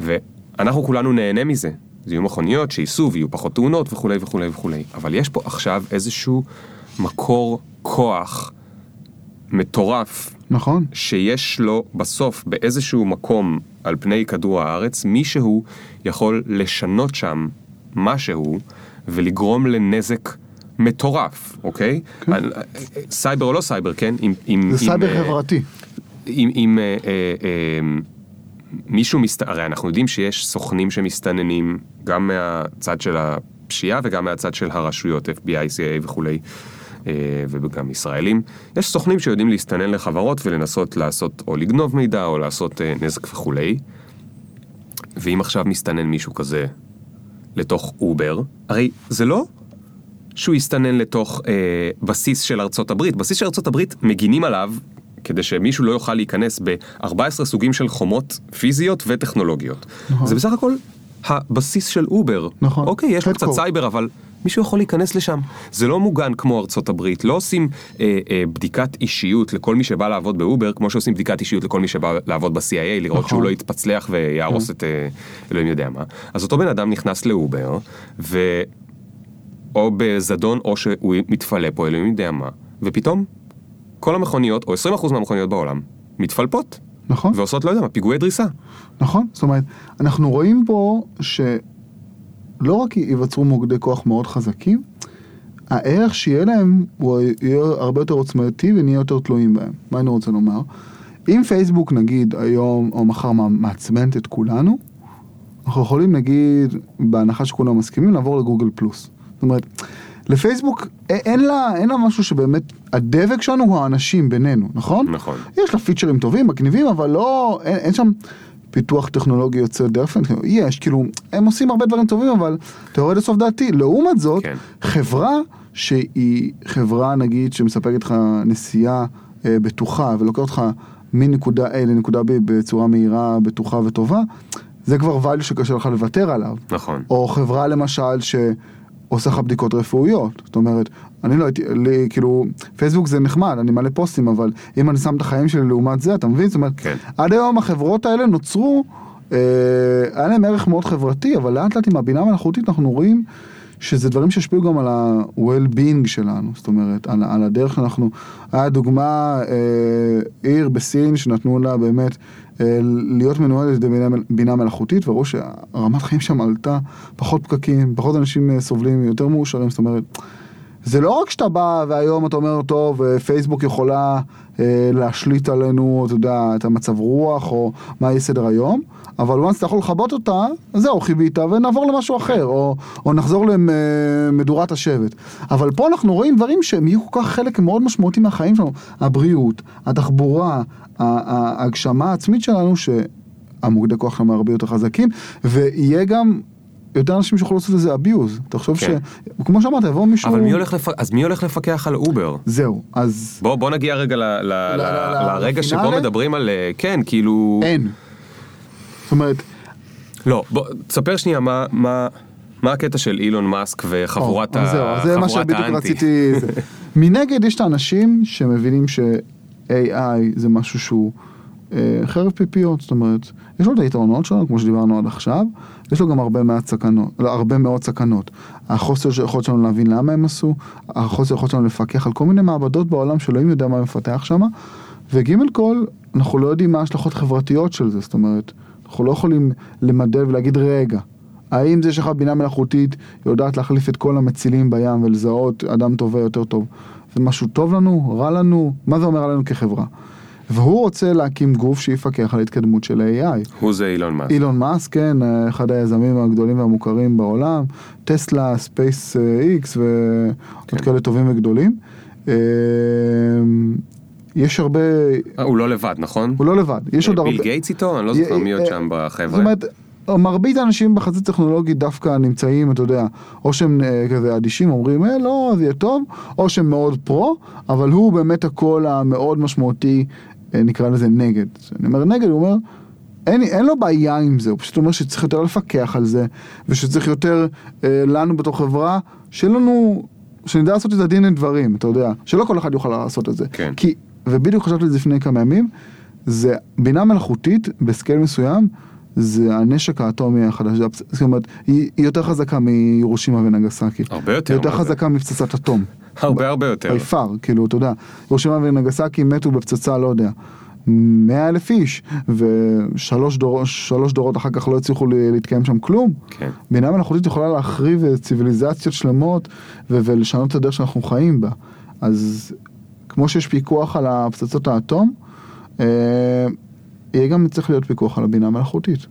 ואנחנו כולנו נהנה מזה. זה יהיו מכוניות שייסעו ויהיו פחות תאונות וכולי וכולי וכולי. אבל יש פה עכשיו איזשהו מקור כוח מטורף נכון? שיש לו בסוף באיזשהו מקום על פני כדור הארץ, מישהו יכול לשנות שם משהו ולגרום לנזק מטורף, אוקיי? כן. סייבר או לא סייבר, כן? אם, אם, זה אם, סייבר אה, חברתי. אם, אם אה, אה, אה, מישהו מסת... הרי אנחנו יודעים שיש סוכנים שמסתננים גם מהצד של הפשיעה וגם מהצד של הרשויות, FBI, CIA וכולי, אה, וגם ישראלים. יש סוכנים שיודעים להסתנן לחברות ולנסות לעשות או לגנוב מידע או לעשות אה, נזק וכולי. ואם עכשיו מסתנן מישהו כזה לתוך אובר, הרי זה לא שהוא יסתנן לתוך אה, בסיס של ארצות הברית. בסיס של ארצות הברית מגינים עליו כדי שמישהו לא יוכל להיכנס ב-14 סוגים של חומות פיזיות וטכנולוגיות. נכון. זה בסך הכל הבסיס של אובר. נכון. אוקיי, יש לו קצת. סייבר, אבל מישהו יכול להיכנס לשם. זה לא מוגן כמו ארצות הברית. לא עושים אה, אה, בדיקת אישיות לכל מי שבא לעבוד באובר, כמו שעושים בדיקת אישיות לכל מי שבא לעבוד ב-CIA, לראות נכון. שהוא לא יתפלפ ויהרוס את אה, אלוהים יודע מה. אז אותו בן אדם נכנס לאובר, ו... או בזדון או שהוא מתפלפ או אלוהים יודע מה, ופתאום כל המכוניות, או 20% מהמכוניות בעולם, מתפלפות, נכון? ועושות לא יודע מה, פיגועי דריסה. נכון, זאת אומרת, אנחנו רואים פה שלא רק ייווצרו מוקדי כוח מאוד חזקים, הערך שיהיה להם הוא יהיה הרבה יותר עוצמתי ונהיה יותר תלויים בהם. מה אני רוצה לומר? אם פייסבוק נגיד היום או מחר מע- מעצבנת את כולנו, אנחנו יכולים נגיד, בהנחה שכולם מסכימים, לעבור לגוגל פלוס. אומרת, לפייסבוק אין לה, אין לה משהו שבאמת, הדבק שלנו הוא האנשים בינינו, נכון? נכון. יש לה פיצ'רים טובים, מגניבים, אבל לא, אין, אין שם פיתוח טכנולוגי יוצא דופן, יש, כאילו, הם עושים הרבה דברים טובים, אבל אתה יורד לסוף דעתי. לעומת זאת, כן. חברה שהיא חברה, נגיד, שמספקת לך נסיעה אה, בטוחה ולוקחת אותך מנקודה A לנקודה B בצורה מהירה, בטוחה וטובה, זה כבר value שקשה לך לוותר עליו. נכון. או חברה למשל שעושה לך בדיקות רפואיות. זאת אומרת, אני לא הייתי, לי, כאילו, פייסבוק זה נחמד, אני מלא פוסטים, אבל אם אני שם את החיים שלי לעומת זה, אתה מבין? זאת אומרת, כן. עד היום החברות האלה נוצרו, אה, היה להם ערך מאוד חברתי, אבל לאט לאט עם הבינה המלאכותית אנחנו רואים שזה דברים שהשפיעו גם על ה-well-being שלנו, זאת אומרת, על, על הדרך שאנחנו, היה דוגמה, אה, עיר בסין שנתנו לה באמת להיות מנוהלת על ידי בינה מלאכותית, וראו שהרמת חיים שם עלתה, פחות פקקים, פחות אנשים אה, סובלים, יותר מאושרים, זאת אומרת, זה לא רק שאתה בא והיום אתה אומר, טוב, אה, פייסבוק יכולה אה, להשליט עלינו, אתה יודע, את המצב רוח, או מה יהיה סדר היום, אבל once אתה יכול לכבות אותה, זהו, חיבית, ונעבור למשהו אחר, או, או נחזור למדורת השבט. אבל פה אנחנו רואים דברים שהם יהיו כל כך חלק מאוד משמעותי מהחיים שלנו, הבריאות, התחבורה, ההגשמה העצמית שלנו, שהמוקדי כוח שלנו הרבה יותר חזקים, ויהיה גם... יותר אנשים שיכולו לעשות לזה abuse, תחשוב כן. ש... כמו שאמרת, יבוא מישהו... אבל מי הולך לפ... אז מי הולך לפקח על אובר? זהו, אז בוא, בוא נגיע רגע ל, ל, ל, ל- לרגע שבו? מדברים על... אה, כן, כאילו... אין. זאת אומרת, לא, בוא, תספר שנייה מה, מה, מה הקטע של אילון מאסק וחבורת אז זהו, זה מה שבדיוק האנטי. רציתי... מנגד יש את האנשים שמבינים ש-AI זה משהו שהוא אה, חרב פיפיות, זאת אומרת, יש לו את היתרונות שלנו, כמו שדיברנו עד עכשיו, יש לו גם הרבה, מעט סכנות, לא, הרבה מאוד סכנות. החוסר של היכולת שלנו להבין למה הם עשו, החוסר היכולת שלנו לפקח על כל מיני מעבדות בעולם שאלוהים יודע מה מפתח שם, וג' כל, אנחנו לא יודעים מה ההשלכות החברתיות של זה, זאת אומרת, אנחנו לא יכולים למדל ולהגיד רגע. האם זה שלך בינה מלאכותית יודעת להחליף את כל המצילים בים ולזהות אדם טובה יותר טוב? זה משהו טוב לנו? רע לנו? מה זה אומר עלינו כחברה? והוא רוצה להקים גוף שיפקח על התקדמות של ה-AI. הוא זה אילון מאסק. אילון מאסק, כן, אחד היזמים הגדולים והמוכרים בעולם, טסלה, ספייס איקס ועוד כן. כאלה טובים וגדולים. אה, יש הרבה, אה, הוא לא לבד, נכון? הוא לא לבד, יש עוד הרבה... ביל גייטס איתו? אני לא זוכר מי עוד אה, שם זאת בחבר'ה. אומרת, מרבית האנשים בחזית טכנולוגית דווקא נמצאים, אתה יודע, או שהם אה, כזה אדישים, אומרים, אה, לא, זה יהיה טוב, או שהם מאוד פרו, אבל הוא באמת הקול המאוד משמעותי, אה, נקרא לזה נגד. אני אומר נגד, הוא אומר, אין, אין לו בעיה עם זה, הוא פשוט אומר שצריך יותר לפקח על זה, ושצריך יותר אה, לנו בתור חברה, שיהיה לנו, שנדע לעשות את הדין לדברים, אתה יודע, שלא כל אחד יוכל לעשות את זה. כן. כי, ובדיוק חשבתי על זה לפני כמה ימים, זה בינה מלאכותית בסקייל מסוים, זה הנשק האטומי החדש, זאת אומרת, היא, היא יותר חזקה מירושימה ונגסקי. הרבה יותר, היא יותר זה? חזקה מפצצת אטום. הרבה הרבה יותר. far, כאילו, אתה יודע, ירושימה ונגסקי מתו בפצצה, לא יודע, מאה אלף איש, ושלוש דור, שלוש דורות אחר כך לא הצליחו להתקיים שם כלום. כן. בינה מלאכותית יכולה להחריב ציוויליזציות שלמות ו- ולשנות את הדרך שאנחנו חיים בה. אז כמו שיש פיקוח על הפצצות האטום, אה, יהיה גם צריך להיות פיקוח על הבינה המלאכותית.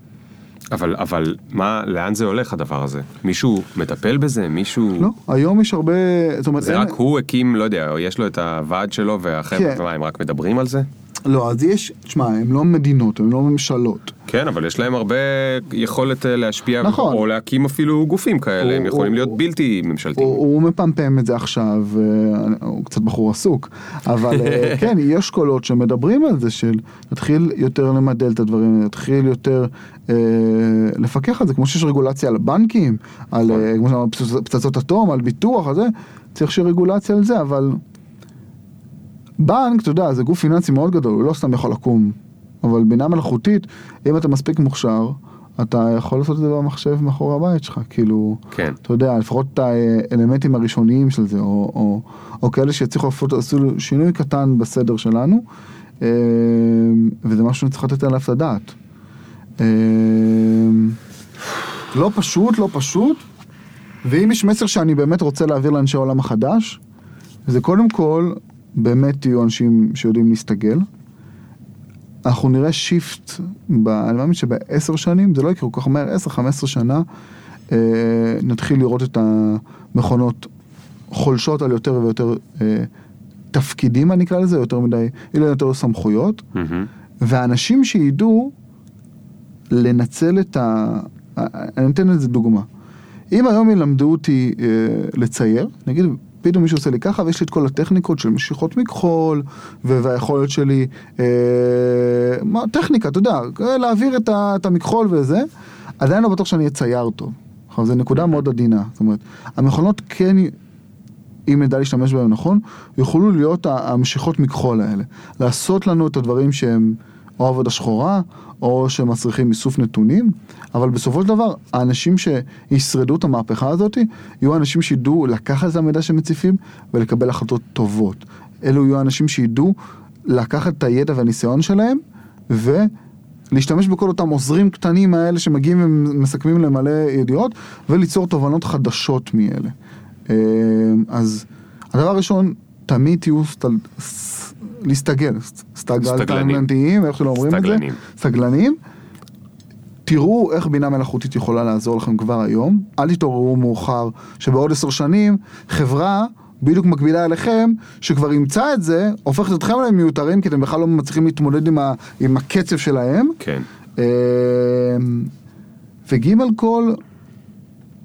אבל, אבל מה, לאן זה הולך הדבר הזה? מישהו מטפל בזה? מישהו... לא, היום יש הרבה, זאת אומרת, זה אין- רק הוא הקים, לא יודע, יש לו את הוועד שלו והחבר'ה, כן. מה, הם רק מדברים על זה? לא, אז יש, תשמע, הם לא מדינות, הם לא ממשלות. כן, אבל יש להם הרבה יכולת אה, להשפיע, נכון. או להקים אפילו גופים כאלה, הם הוא- יכולים הוא- להיות בלתי ממשלתיים. הוא, הוא מפמפם את זה עכשיו, אה, הוא קצת בחור עסוק, אבל אה, <laughs> כן, יש קולות שמדברים על זה, של להתחיל יותר למדל את הדברים, להתחיל יותר אה, לפקח על זה, כמו שיש רגולציה על בנקים, על, אה, כמו שאמרנו, פצצ- פצצות אטום, על ביטוח, על זה, צריך שיהיה רגולציה על זה, אבל בנק, אתה יודע, זה גוף פיננסי מאוד גדול, הוא לא סתם יכול לקום, אבל בינה מלאכותית, אם אתה מספיק מוכשר, אתה יכול לעשות את זה במחשב מאחורי הבית שלך, כאילו... כן. אתה יודע, לפחות את האלמנטים הראשוניים של זה, או, או, או כאלה שיצליחו לעשות עשו שינוי קטן בסדר שלנו, אה, וזה משהו שצריך לתת עליו את הדעת. אה, לא פשוט, לא פשוט, ואם יש מסר שאני באמת רוצה להעביר לאנשי העולם החדש, זה קודם כל, באמת תהיו אנשים שיודעים להסתגל. אנחנו נראה שיפט, ב, אני מאמין שבעשר שנים, זה לא יקרה כל כך מהר, עשר, חמש עשרה שנה, אה, נתחיל לראות את המכונות חולשות על יותר ויותר אה, תפקידים, אני אקרא לזה, יותר מדי, יהיו להם יותר סמכויות, מהמם. ואנשים שידעו לנצל את ה... אני אתן לזה דוגמה. אם היום ילמדו אותי אה, לצייר, נגיד פתאום מישהו עושה לי ככה ויש לי את כל הטכניקות של משיכות מכחול והיכולת שלי, אה, מה, טכניקה, אתה יודע, להעביר את, את המכחול וזה, עדיין לא בטוח שאני אהיה צייר טוב. עכשיו, זו נקודה מאוד עדינה. זאת אומרת, המכונות כן, אם נדע להשתמש בהן נכון, יוכלו להיות המשיכות מכחול האלה. לעשות לנו את הדברים שהם או עבודה שחורה, או שמצריכים איסוף נתונים, אבל בסופו של דבר, האנשים שישרדו את המהפכה הזאת, יהיו אנשים שידעו לקחת את המידע שמציפים ולקבל החלטות טובות. אלו יהיו אנשים שידעו לקחת את הידע והניסיון שלהם, ולהשתמש בכל אותם עוזרים קטנים האלה שמגיעים ומסכמים למלא ידיעות, וליצור תובנות חדשות מאלה. אה, אז הדבר הראשון, תמיד תהיו סטל... להסתגל, סטגלניים, איך שלא אומרים את זה, סטגלנים. תראו איך בינה מלאכותית יכולה לעזור לכם כבר היום, אל תתעוררו מאוחר, שבעוד עשר שנים חברה בדיוק מקבילה אליכם, שכבר אימצה את זה, הופכת אתכם למיותרים, כי אתם בכלל לא מצליחים להתמודד עם, ה... עם הקצב שלהם. כן. אה, וג' כל,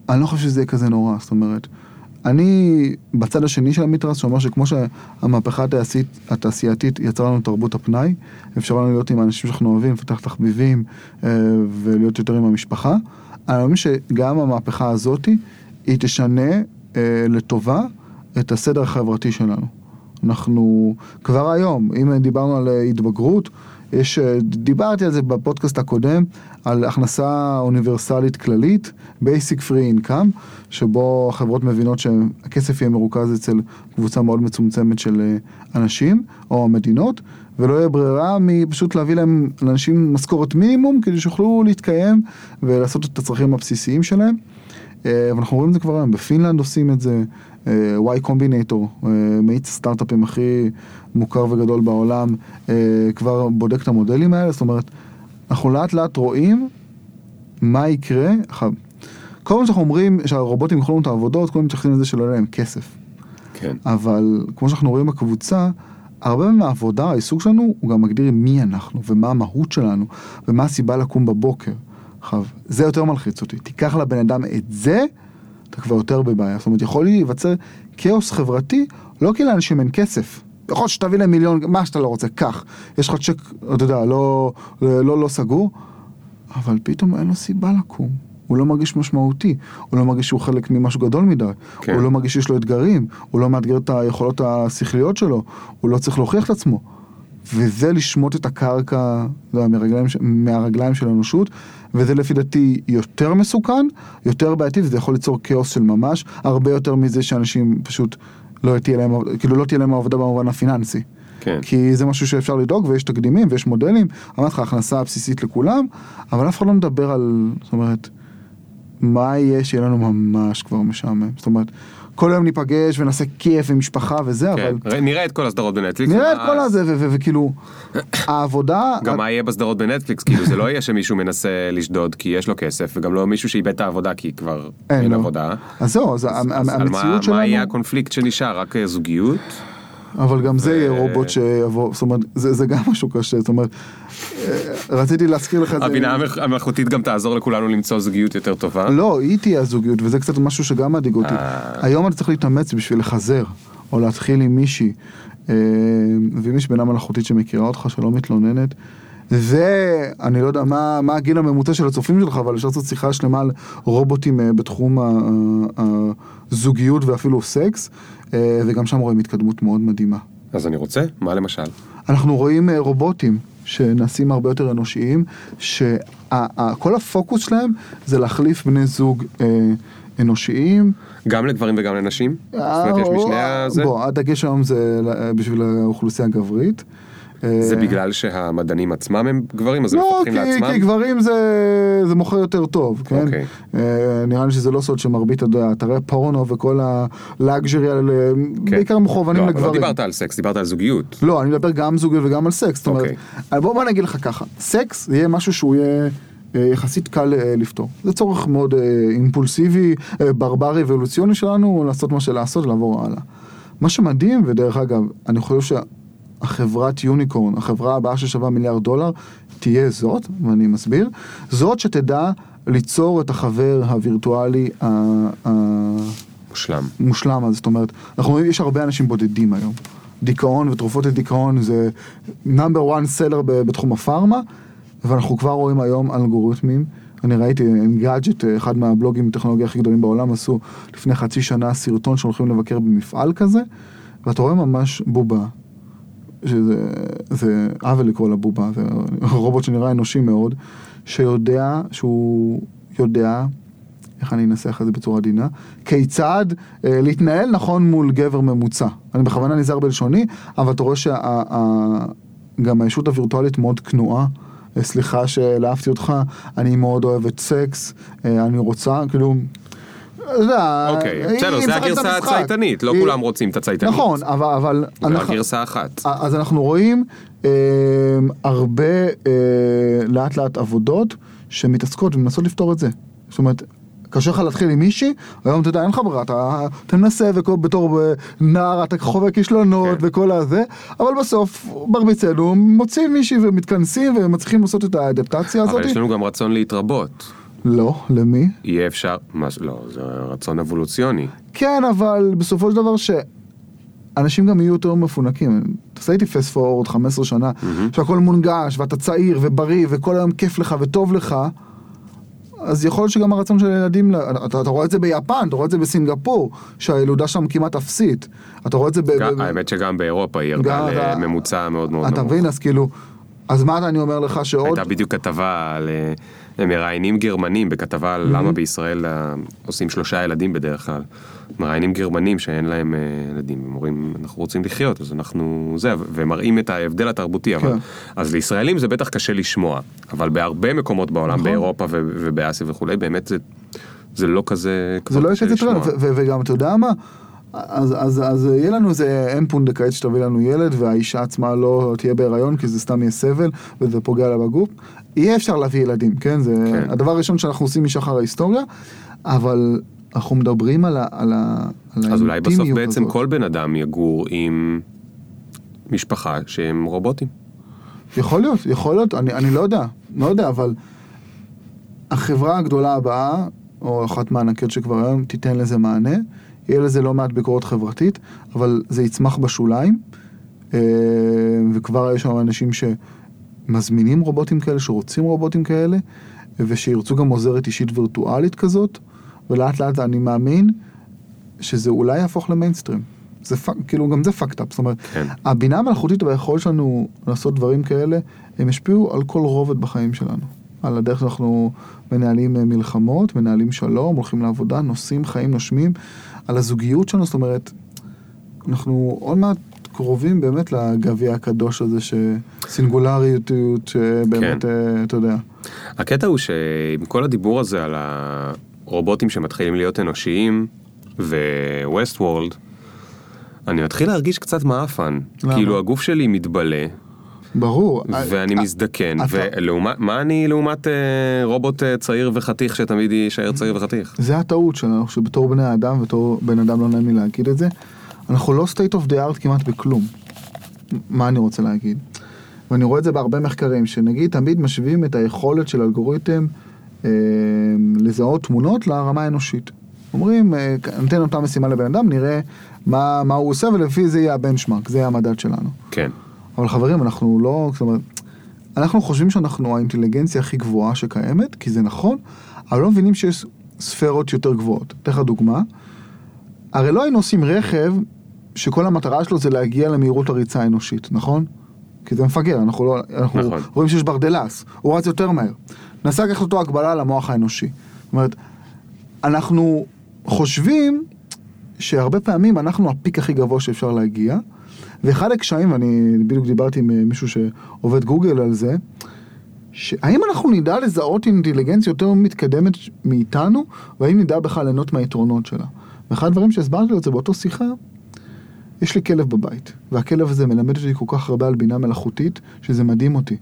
אני לא חושב שזה יהיה כזה נורא, זאת אומרת, אני בצד השני של המתרס, שאומר שכמו שהמהפכה התעשית, התעשייתית יצרה לנו תרבות הפנאי, אפשר לנו להיות עם האנשים שאנחנו אוהבים, לפתח תחביבים אה, ולהיות יותר עם המשפחה, אני מאמין שגם המהפכה הזאת, היא תשנה אה, לטובה את הסדר החברתי שלנו. אנחנו כבר היום, אם דיברנו על אה, התבגרות, יש, אה, דיברתי על זה בפודקאסט הקודם, על הכנסה אוניברסלית כללית, Basic Free Income, שבו החברות מבינות שהכסף יהיה מרוכז אצל קבוצה מאוד מצומצמת של אה, אנשים או מדינות, ולא יהיה ברירה מפשוט להביא להם, לאנשים משכורת מינימום, כדי שיוכלו להתקיים ולעשות את הצרכים הבסיסיים שלהם. אה, ואנחנו רואים את זה כבר היום, בפינלנד עושים את זה, Y Combinator, מאיץ הסטארט-אפים הכי מוכר וגדול בעולם, אה, כבר בודק את המודלים האלה, זאת אומרת, אנחנו לאט לאט רואים מה יקרה. כל פעם שאנחנו אומרים שהרובוטים יאכלו את העבודות, כולם מתייחסים לזה שלא יהיה להם כסף. כן. אבל כמו שאנחנו רואים בקבוצה, הרבה מהעבודה, העיסוק שלנו, הוא גם מגדיר מי אנחנו, ומה המהות שלנו, ומה הסיבה לקום בבוקר. עכשיו, זה יותר מלחיץ אותי. תיקח לבן אדם את זה, אתה כבר יותר בבעיה. זאת אומרת, יכול להיווצר כאוס חברתי, לא כי לאנשים אין כסף. יכול להיות שתביא להם מיליון, מה שאתה לא רוצה, קח. יש לך צ'ק, אתה יודע, לא, לא, לא סגור, אבל פתאום אין לו סיבה לקום. הוא לא מרגיש משמעותי, הוא לא מרגיש שהוא חלק ממשהו גדול מדי, כן. הוא לא מרגיש שיש לו אתגרים, הוא לא מאתגר את היכולות השכליות שלו, הוא לא צריך להוכיח את עצמו. וזה לשמוט את הקרקע יודע, מהרגליים, מהרגליים של האנושות, וזה לפי דעתי יותר מסוכן, יותר בעייתי, וזה יכול ליצור כאוס של ממש, הרבה יותר מזה שאנשים פשוט לא תהיה להם, כאילו לא תהיה להם עבודה במובן הפיננסי. כן. כי זה משהו שאפשר לדאוג ויש תקדימים ויש מודלים, אמרתי לך הכנסה בסיסית לכולם, אבל אף אחד לא מדבר על, זאת אומרת, מה יהיה שיהיה לנו ממש כבר משעמם, זאת אומרת, כל היום ניפגש ונעשה כיף ומשפחה וזה, כן. אבל ראה- נראה את כל הסדרות בנטפליקס. נראה את כל הזה, וכאילו, העבודה, גם מה יהיה בסדרות בנטפליקס, כאילו זה לא יהיה שמישהו מנסה לשדוד כי יש לו כסף, וגם לא מישהו שאיבד את העבודה כי כבר אין. עבודה. אז זהו, אז המ- אז על מה- המציאות יהיה שלנו, הקונפליקט שנשאר? רק אה, זוגיות? אבל גם זה יהיה ו- רובוט שיבוא, זאת אומרת, זה גם משהו קשה, זאת אומרת, אה, רציתי להזכיר לך את זה. הבינה המלאכותית גם תעזור לכולנו למצוא זוגיות יותר טובה. לא, היא תהיה הזוגיות, וזה קצת משהו שגם מדאיג אותי. אה. היום אתה צריך להתאמץ בשביל לחזר, או להתחיל עם מישהי, אה, ואם יש בינה מלאכותית שמכירה אותך, שלא מתלוננת, זה, אני לא יודע מה, מה הגיל הממוצע של הצופים שלך, אבל אפשר לעשות שיחה שלמה על רובוטים אה, בתחום הזוגיות ואפילו סקס, אה, וגם שם רואים התקדמות מאוד מדהימה. אז אני רוצה, מה למשל? אנחנו רואים אה, רובוטים שנעשים הרבה יותר אנושיים, שכל הפוקוס שלהם זה להחליף בני זוג אנושיים. גם לגברים וגם לנשים? זאת אומרת, יש משני הזה? בוא, הדגש היום זה בשביל האוכלוסייה הגברית. זה אה, בגלל שהמדענים עצמם הם גברים, אז הם לא, מפתחים כי, לעצמם? כי גברים זה, זה מוכר יותר טוב, כן? אוקיי. אה, נראה לי שזה לא סוד שמרבית אתה יודע, אתרי פורנו וכל הלאגז'רי האלה, כן. בעיקר מכוונים לא, לגברים. לא דיברת על סקס, דיברת על זוגיות. לא, אני מדבר גם זוגיות וגם על סקס. זאת אומרת, אוקיי. אבל בוא, בוא נגיד לך ככה, סקס יהיה משהו שהוא יהיה אה, יחסית קל אה, לפתור. זה צורך מאוד אימפולסיבי, ברברי אבולוציוני שלנו, לעשות מה שלעשות ולעבור הלאה. מה שמדהים, ודרך אגב, אני חושב שהחברת unicorn, החברה הבאה ששווה מיליארד דולר, תהיה זאת, ואני מסביר, זאת שתדע ליצור את החבר הווירטואלי ה- ה- מושלם. מושלם הזה, זאת אומרת, אנחנו רואים, יש הרבה אנשים בודדים היום. דיכאון ותרופות לדיכאון זה number 1 seller בתחום הפארמה, ואנחנו כבר רואים היום אלגוריתמים. אני ראיתי, Engadget, אחד מהבלוגים הטכנולוגיה הכי גדולים בעולם, עשו לפני חצי שנה סרטון שהולכים לבקר במפעל כזה, ואתה רואה ממש בובה, שזה זה עוול לקרוא לה בובה, זה רובוט שנראה אנושי מאוד, שיודע, שהוא יודע איך אני אנסח את זה בצורה עדינה, כיצד אה, להתנהל נכון מול גבר ממוצע. אני בכוונה נזהר בלשוני, אבל אתה רואה שגם הישות הווירטואלית מאוד כנועה. אה, סליחה שלהפתי אותך, אני מאוד אוהבת סקס, אה, אני רוצה, כאילו, אוקיי, היא בסדר, זה הגרסה. הצייתנית, לא כולם רוצים את הצייתנית. נכון, אבל... זה אנחנו- הגרסה אחת. אז אנחנו רואים אה, הרבה אה, לאט לאט עבודות שמתעסקות ומנסות לפתור את זה. זאת אומרת, קשה לך להתחיל עם מישהי, היום אתה יודע, אין לך ברירה, אתה, אתה מנסה ובתור אה, נער אתה חווה כישלונות כן. וכל הזה, אבל בסוף מרביצנו מוצאים מישהי ומתכנסים ומצליחים לעשות את האדפטציה הזאת. אבל יש לנו גם רצון להתרבות. לא, למי? יהיה אפשר, מה, ש- לא, זה רצון אבולוציוני. כן, אבל בסופו של דבר שאנשים גם יהיו יותר מפונקים. תעשה איתי פסט פורוורד 15 שנה, שהכל מונגש, ואתה צעיר ובריא, וכל היום כיף לך וטוב לך, אז יכול להיות שגם הרצון של ילדים, אתה, אתה רואה את זה ביפן, אתה רואה את זה בסינגפור, שהילודה שם כמעט אפסית. אתה רואה את זה ב... ב- האמת שגם באירופה היא ירדה אתה- לממוצע מאוד מאוד אתה נמוך. מבין? אז כאילו, אז מה אני אומר לך שעוד... הייתה בדיוק כתבה על אה, הם מראיינים גרמנים בכתבה על למה בישראל אה, עושים שלושה ילדים בדרך כלל. מראיינים גרמנים שאין להם אה, ילדים, הם אומרים אנחנו רוצים לחיות אז אנחנו זה, ומראים את ההבדל התרבותי, אבל כן. אז לישראלים זה בטח קשה לשמוע, אבל בהרבה מקומות בעולם, נכון. באירופה ובאסיה וכולי, באמת זה, זה לא כזה, זה לא לשמוע. ו- ו- וגם אתה יודע מה? אז, אז, אז יהיה לנו איזה אם פונדקאית שתביא לנו ילד והאישה עצמה לא תהיה בהיריון כי זה סתם יהיה סבל וזה פוגע לה בגוף. יהיה אפשר להביא ילדים, כן? זה כן. הדבר הראשון שאנחנו עושים משחר ההיסטוריה, אבל אנחנו מדברים על, ה, על, ה, על אז אולי בסוף בעצם הזאת. כל בן אדם יגור עם משפחה שהם רובוטים. יכול להיות, יכול להיות, אני, אני לא יודע, לא יודע, אבל החברה הגדולה הבאה, או אחת מהענקיות שכבר היום, תיתן לזה מענה. יהיה לזה לא מעט ביקורת חברתית, אבל זה יצמח בשוליים, אה, וכבר יש שם אנשים שמזמינים רובוטים כאלה, שרוצים רובוטים כאלה, ושירצו גם עוזרת אישית וירטואלית כזאת, ולאט לאט אני מאמין שזה אולי יהפוך למיינסטרים. זה fuck, כאילו גם זה fucked up, זאת אומרת, כן. הבינה המלאכותית והיכולת שלנו לעשות דברים כאלה, הם ישפיעו על כל רובד בחיים שלנו. על הדרך שאנחנו מנהלים אה, מלחמות, מנהלים שלום, הולכים לעבודה, נוסעים, חיים, נושמים, על הזוגיות שלנו, זאת אומרת, אנחנו עוד מעט קרובים באמת לגביע הקדוש הזה, שסינגולריות, שבאמת, כן. אה, אתה יודע. הקטע הוא שעם כל הדיבור הזה על הרובוטים שמתחילים להיות אנושיים ו-West World, אני מתחיל להרגיש קצת מעפן. למה? כאילו הגוף שלי מתבלה, ברור. ואני אה, מזדקן, אתה- ולעומת, מה אני לעומת אה, רובוט אה, צעיר וחתיך שתמיד יישאר צעיר וחתיך? זה הטעות שלנו, שבתור בני אדם, בתור בן אדם לא נעים לי להגיד את זה, אנחנו לא state of the art כמעט בכלום. מה אני רוצה להגיד? ואני רואה את זה בהרבה מחקרים, שנגיד תמיד משווים את היכולת של אלגוריתם אה, לזהות תמונות לרמה האנושית. אומרים, אה, ניתן אותה משימה לבן אדם, נראה מה, מה הוא עושה ולפי זה יהיה הבנצ'מארק, זה יהיה המדד שלנו. כן. אבל חברים, אנחנו לא, זאת אומרת, אנחנו חושבים שאנחנו האינטליגנציה הכי גבוהה שקיימת, כי זה נכון, אבל לא מבינים שיש ספרות יותר גבוהות. אתן לך דוגמה, הרי לא היינו עושים רכב שכל המטרה שלו זה להגיע למהירות הריצה האנושית, נכון? כי זה מפגר, אנחנו, לא, אנחנו נכון. רואים שיש ברדלס, הוא רץ יותר מהר. ננסה לקחת אותו הגבלה למוח האנושי. זאת אומרת, אנחנו חושבים שהרבה פעמים אנחנו הפיק הכי גבוה שאפשר להגיע, ואחד הקשיים, ואני בדיוק דיברתי עם אה, מישהו שעובד גוגל על זה, שהאם אנחנו נדע לזהות אינטליגנציה יותר מתקדמת מאיתנו, והאם נדע בכלל ליהנות מהיתרונות שלה. ואחד הדברים שהסברתי לו את זה באותו שיחה, יש לי כלב בבית, והכלב הזה מלמד אותי כל כך הרבה על בינה מלאכותית, שזה מדהים אותי.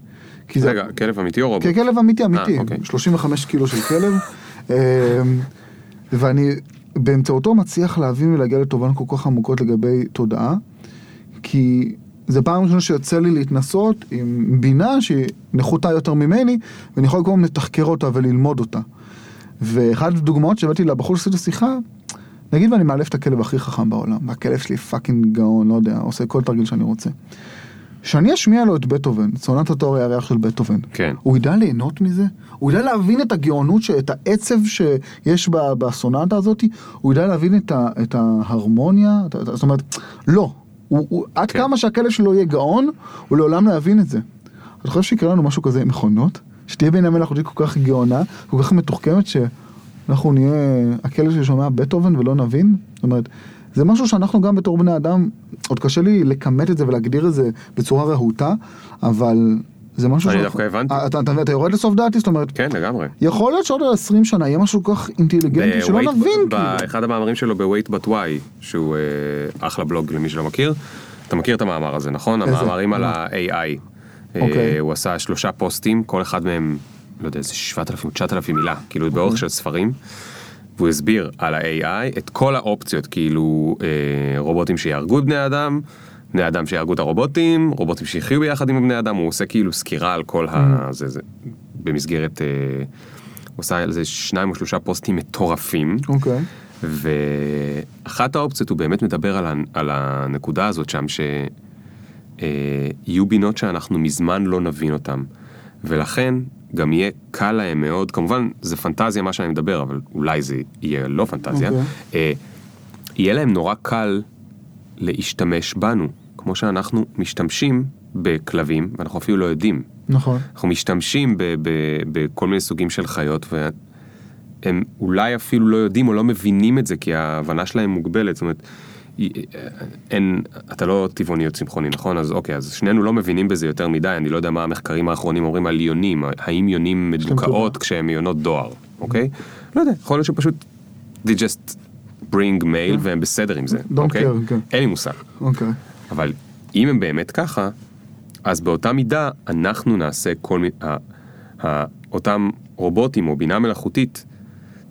כי זה- רגע, כלב אמיתי או רובוט? ככלב אמיתי אמיתי, אה, אוקיי. 35 קילו של <laughs> כלב, אמ, ואני באמצעותו מצליח להבין ולהגיע לתובנות כל כך עמוקות לגבי תודעה, כי זה פעם ראשונה שיוצא לי להתנסות עם בינה שהיא נחותה יותר ממני, ואני יכול הזמן לתחקר אותה וללמוד אותה. ואחת הדוגמאות שהבאתי לבחור שעשיתי את השיחה, נגיד ואני מאלף את הכלב הכי חכם בעולם, והכלב שלי fucking גאון, לא יודע, עושה כל תרגיל שאני רוצה. שאני אשמיע לו את בטהובן, סונטת האור הירח של בטהובן. כן. הוא ידע ליהנות מזה? הוא ידע להבין את הגאונות, ש- את העצב שיש בסונטה הזאת? הוא ידע להבין את, ה- את ההרמוניה? את- את- זאת אומרת, לא. הוא, הוא, עד כן. כמה שהכלב שלו יהיה גאון, הוא לעולם לא יבין את זה. אתה חושב שיקרה לנו משהו כזה עם מכונות? שתהיה בינה מלאכותית כל כך גאונה, כל כך מתוחכמת, שאנחנו נהיה הכלב ששומע בטהובן ולא נבין? זאת אומרת, זה משהו שאנחנו גם בתור בני אדם, עוד קשה לי לכמת את זה ולהגדיר את זה בצורה רהוטה, אבל זה משהו אני שאנחנו- דווקא הבנתי. אה, אתה, אתה, אתה יורד לסוף דעתי, זאת אומרת, כן, לגמרי. יכול להיות שעוד 20 שנה יהיה משהו כל כך אינטליגנטי שלא נבין, כאילו. באחד המאמרים שלו ב-Wait But Why, שהוא אה, אחלה בלוג למי שלא מכיר, אתה מכיר את המאמר הזה, נכון? המאמרים על? ה-AI. אה, אוקיי. הוא עשה שלושה פוסטים, כל אחד מהם, לא יודע, איזה 7,000, 9,000 מילה, כאילו באורך של ספרים. והוא הסביר על ה-AI את כל האופציות, כאילו רובוטים שיהרגו את בני האדם, בני אדם שיהרגו את הרובוטים, רובוטים שיחיו ביחד עם בני אדם, הוא עושה כאילו סקירה על כל ה... זה, זה, במסגרת... אה, הוא עשה על זה שניים או שלושה פוסטים מטורפים. אוקיי. ואחת האופציות הוא באמת מדבר על, ה- על הנקודה הזאת שם שיהיו בינות שאנחנו מזמן לא נבין אותן ולכן גם יהיה קל להם מאוד, כמובן זה פנטזיה מה שאני מדבר אבל אולי זה יהיה לא פנטזיה, אוקיי. אה, יהיה להם נורא קל להשתמש בנו כמו שאנחנו משתמשים בכלבים ואנחנו אפילו לא יודעים. נכון. אנחנו משתמשים בכל מיני סוגים של חיות והם אולי אפילו לא יודעים או לא מבינים את זה כי ההבנה שלהם מוגבלת, זאת אומרת, אין, אתה לא טבעוני או צמחוני, נכון? אז אוקיי, אז שנינו לא מבינים בזה יותר מדי, אני לא יודע מה המחקרים האחרונים אומרים על יונים, האם יונים מדוכאות. כשהם יונות דואר, אוקיי? לא יודע, יכול להיות שפשוט they just bring mail והם בסדר עם זה, אוקיי? כן. אין לי מושג. אוקיי. אבל אם הם באמת ככה, אז באותה מידה אנחנו נעשה כל מיני... אותם רובוטים או בינה מלאכותית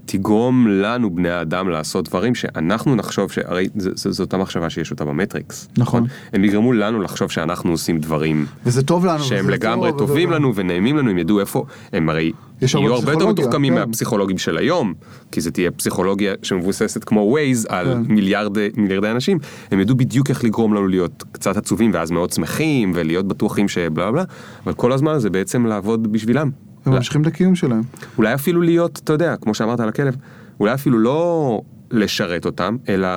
תגרום לנו בני האדם לעשות דברים שאנחנו נחשוב שהרי ז- ז- זו אותה מחשבה שיש אותה במטריקס. נכון. הם יגרמו לנו לחשוב שאנחנו עושים דברים וזה טוב לנו. שהם לגמרי טוב, טובים וזה- לנו ונעימים לנו, הם ידעו איפה, הם הרי יהיו הרבה יותר מתוחכמים כן. מהפסיכולוגים של היום, כי זה תהיה פסיכולוגיה שמבוססת כמו Waze על כן. מיליארדי, מיליארדי אנשים, הם ידעו בדיוק איך לגרום לנו להיות קצת עצובים ואז מאוד שמחים ולהיות בטוחים שבלה בלה, אבל כל הזמן זה בעצם לעבוד בשבילם. הם ממשיכים את הקיום שלהם. אולי אפילו להיות, אתה יודע, כמו שאמרת על הכלב, אולי אפילו לא לשרת אותם, אלא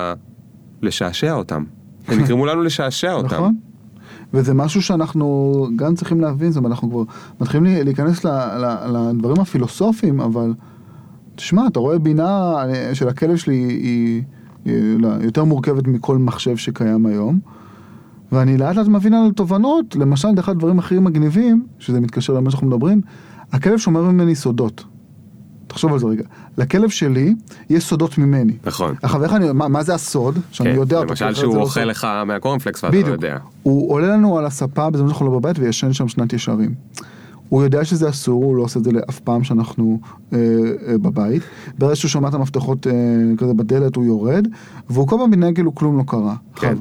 לשעשע אותם. הם <laughs> יגרמו לנו לשעשע אותם. נכון? וזה משהו שאנחנו גם צריכים להבין, זאת אומרת, אנחנו כבר מתחילים לי- להיכנס ל- ל- לדברים הפילוסופיים, אבל תשמע, אתה רואה בינה אה, של הכלב שלי היא, היא לא, יותר מורכבת מכל מחשב שקיים היום, ואני לאט לאט מבין על תובנות, למשל, אחד הדברים הכי מגניבים, שזה מתקשר למה שאנחנו מדברים, הכלב שומר ממני סודות. תחשוב על זה רגע. לכלב שלי יש סודות ממני. נכון. עכשיו, איך אני, מה, מה זה הסוד? שאני כן, יודע אותו. למשל שהוא לא אוכל. לך מהקורנפלקס ואתה לא. יודע. הוא עולה לנו על הספה בזמן שאנחנו לא בבית וישן שם שנת ישרים. הוא יודע שזה אסור, הוא לא עושה את זה אף פעם שאנחנו אה, אה, בבית. ברגע שהוא שומע את המפתחות אה, כזה בדלת הוא יורד, והוא כל פעם מתנהג כאילו כלום לא קרה. כן. עכשיו,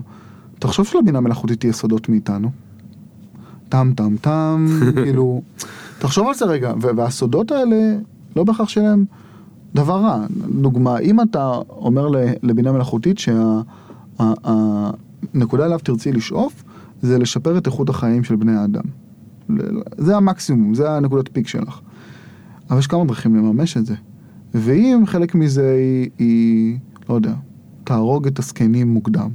תחשוב שלבינה מלאכותית תהיה סודות מאיתנו. טם טם טם, <laughs> כאילו, תחשוב על זה רגע, והסודות האלה, לא בהכרח שיהיה להם דבר רע. דוגמה, אם אתה אומר לבינה מלאכותית שהנקודה אליו תרצי לשאוף, זה לשפר את איכות החיים של בני האדם. זה המקסימום, זה הנקודת פיק שלך. אבל יש כמה דרכים לממש את זה. ואם חלק מזה היא, היא לא יודע, תהרוג את הזקנים מוקדם,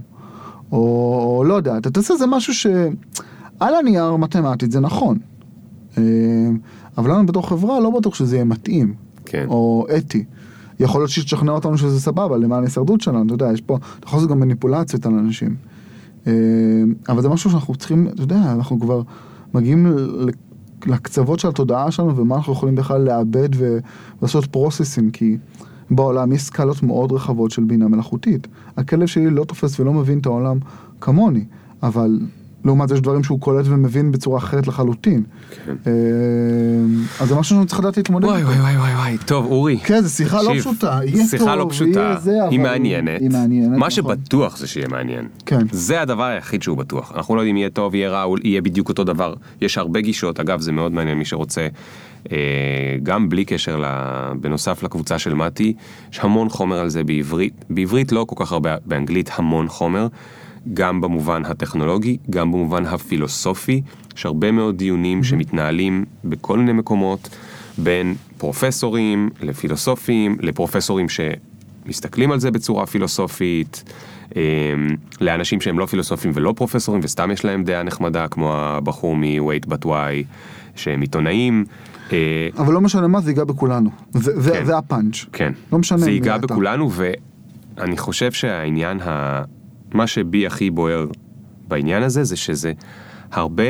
או לא יודע, אתה תעשה איזה משהו שעל הנייר מתמטית זה נכון. אה, אבל לנו בתור חברה לא בטוח שזה יהיה מתאים, כן. או אתי. יכול להיות שתשכנע אותנו שזה סבבה למען ההישרדות שלנו, אתה יודע, יש פה, אתה יכול לעשות גם מניפולציות על אנשים. אה, אבל זה משהו שאנחנו צריכים, אתה יודע, אנחנו כבר מגיעים לקצוות של התודעה שלנו ומה אנחנו יכולים בכלל לאבד ולעשות פרוססים, כי בעולם יש סקלות מאוד רחבות של בינה מלאכותית. הכלב שלי לא תופס ולא מבין את העולם כמוני, אבל לעומת זה יש דברים שהוא קולט ומבין בצורה אחרת לחלוטין. כן. אה, אז זה משהו שאני צריך לדעת להתמודד וואי. וואי וואי וואי וואי, טוב אורי. כן, זו שיחה לא פשוטה, שיחה לא פשוטה, היא מעניינת. היא מעניינת, מה נכון. שבטוח זה שיהיה מעניין. כן. זה הדבר היחיד שהוא בטוח. אנחנו לא יודעים יהיה טוב, יהיה רע, יהיה בדיוק אותו דבר. יש הרבה גישות, אגב זה מאוד מעניין מי שרוצה, אה, גם בלי קשר, בנוסף לקבוצה של מתי, יש המון חומר על זה בעברית, בעברית לא כל כך הרבה, באנגלית המון חומר. גם במובן הטכנולוגי, גם במובן הפילוסופי, יש הרבה מאוד דיונים שמתנהלים בכל מיני מקומות, בין פרופסורים לפילוסופים, לפרופסורים שמסתכלים על זה בצורה פילוסופית, אה, לאנשים שהם לא פילוסופים ולא פרופסורים וסתם יש להם דעה נחמדה, כמו הבחור מ-Wait But Why, שהם עיתונאים. אה, אבל לא משנה מה, זה ייגע בכולנו. זה, זה, כן. זה הפאנץ'. כן. לא משנה זה ייגע. בכולנו, ואני חושב שהעניין, ה... מה שבי הכי בוער בעניין הזה, זה שזה הרבה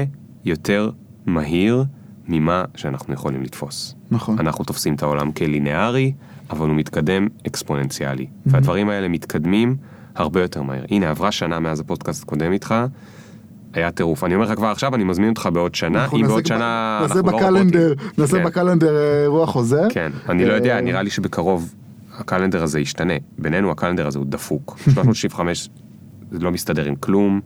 יותר מהיר ממה שאנחנו יכולים לתפוס. נכון. אנחנו תופסים את העולם כלינארי, אבל הוא מתקדם אקספוננציאלי. והדברים האלה מתקדמים הרבה יותר מהר. הנה, עברה שנה מאז הפודקאסט הקודם איתך, היה טירוף. אני אומר לך כבר עכשיו, אני מזמין אותך בעוד שנה, אם בעוד שנה נעשה אנחנו לא בקלנדר, רובוטים. נעשה כן. בקלנדר אה, אירוע חוזר. כן, אני לא יודע, אה, נראה לי שבקרוב הקלנדר הזה ישתנה. בינינו הקלנדר הזה הוא דפוק. 365 <laughs> זה לא מסתדר עם כלום.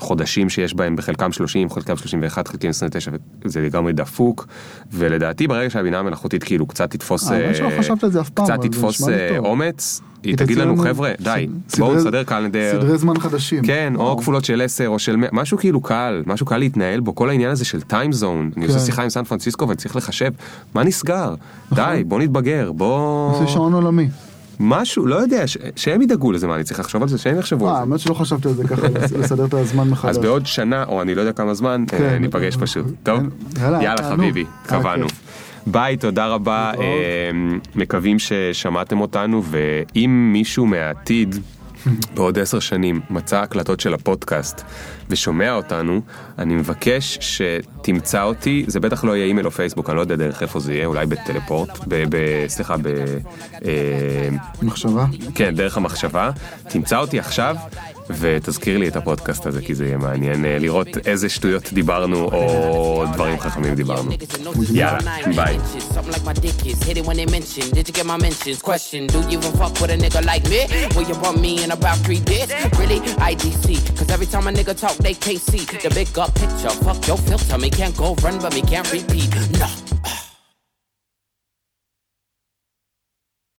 חודשים שיש בהם בחלקם 30, חלקם 31, חלקם 29, זה לגמרי דפוק. ולדעתי ברגע שהבינה המלאכותית כאילו קצת תתפוס... האמת שלא אה, חשבתי על זה אף פעם, קצת תתפוס אה. אומץ, היא תגיד לנו חבר'ה, די, בואו נסדר קלנדר. סדרי זמן חדשים. כן, או. כפולות של 10 או של 100, משהו כאילו קל, משהו קל להתנהל בו, כל העניין הזה של טיים זון, אני עושה כן. שיחה עם סן פרנסיסקו ואני צריך לחשב, מה נסגר? די, בוא נתבגר, בוא... עושה שעון עולמי. משהו, לא יודע, ש- שהם ידאגו לזה, מה אני צריך לחשוב על זה? שהם יחשבו אה, על זה. האמת שלא חשבתי על זה ככה, <laughs> לסדר את הזמן מחדש. אז בעוד שנה, או אני לא יודע כמה זמן, אה, כן. ניפגש פשוט. טוב? יאללה. חביבי, היה קבענו. ביי, תודה רבה. אה, מקווים ששמעתם אותנו, ואם מישהו מהעתיד, בעוד עשר שנים, מצא הקלטות של הפודקאסט ושומע אותנו, אני מבקש שתמצא אותי, זה בטח לא יהיה אימייל או פייסבוק, אני לא יודע דרך איפה זה יהיה, אולי בטלפורט, ב- ב- סליחה, ב... אה, מחשבה. כן, דרך המחשבה. תמצא אותי עכשיו ותזכיר לי את הפודקאסט הזה, כי זה יהיה מעניין אה, לראות איזה שטויות דיברנו או דברים חכמים דיברנו. יאללה, ביי. Something like my dick is hit it when they mention. Did you get my mentions? Question: Do you even fuck with a nigga like me? Will you bump me in about three days? Really? IDC. Cause every time a nigga talk, they can't see the big up picture. Fuck your filter, me can't go run, but me can't repeat. No.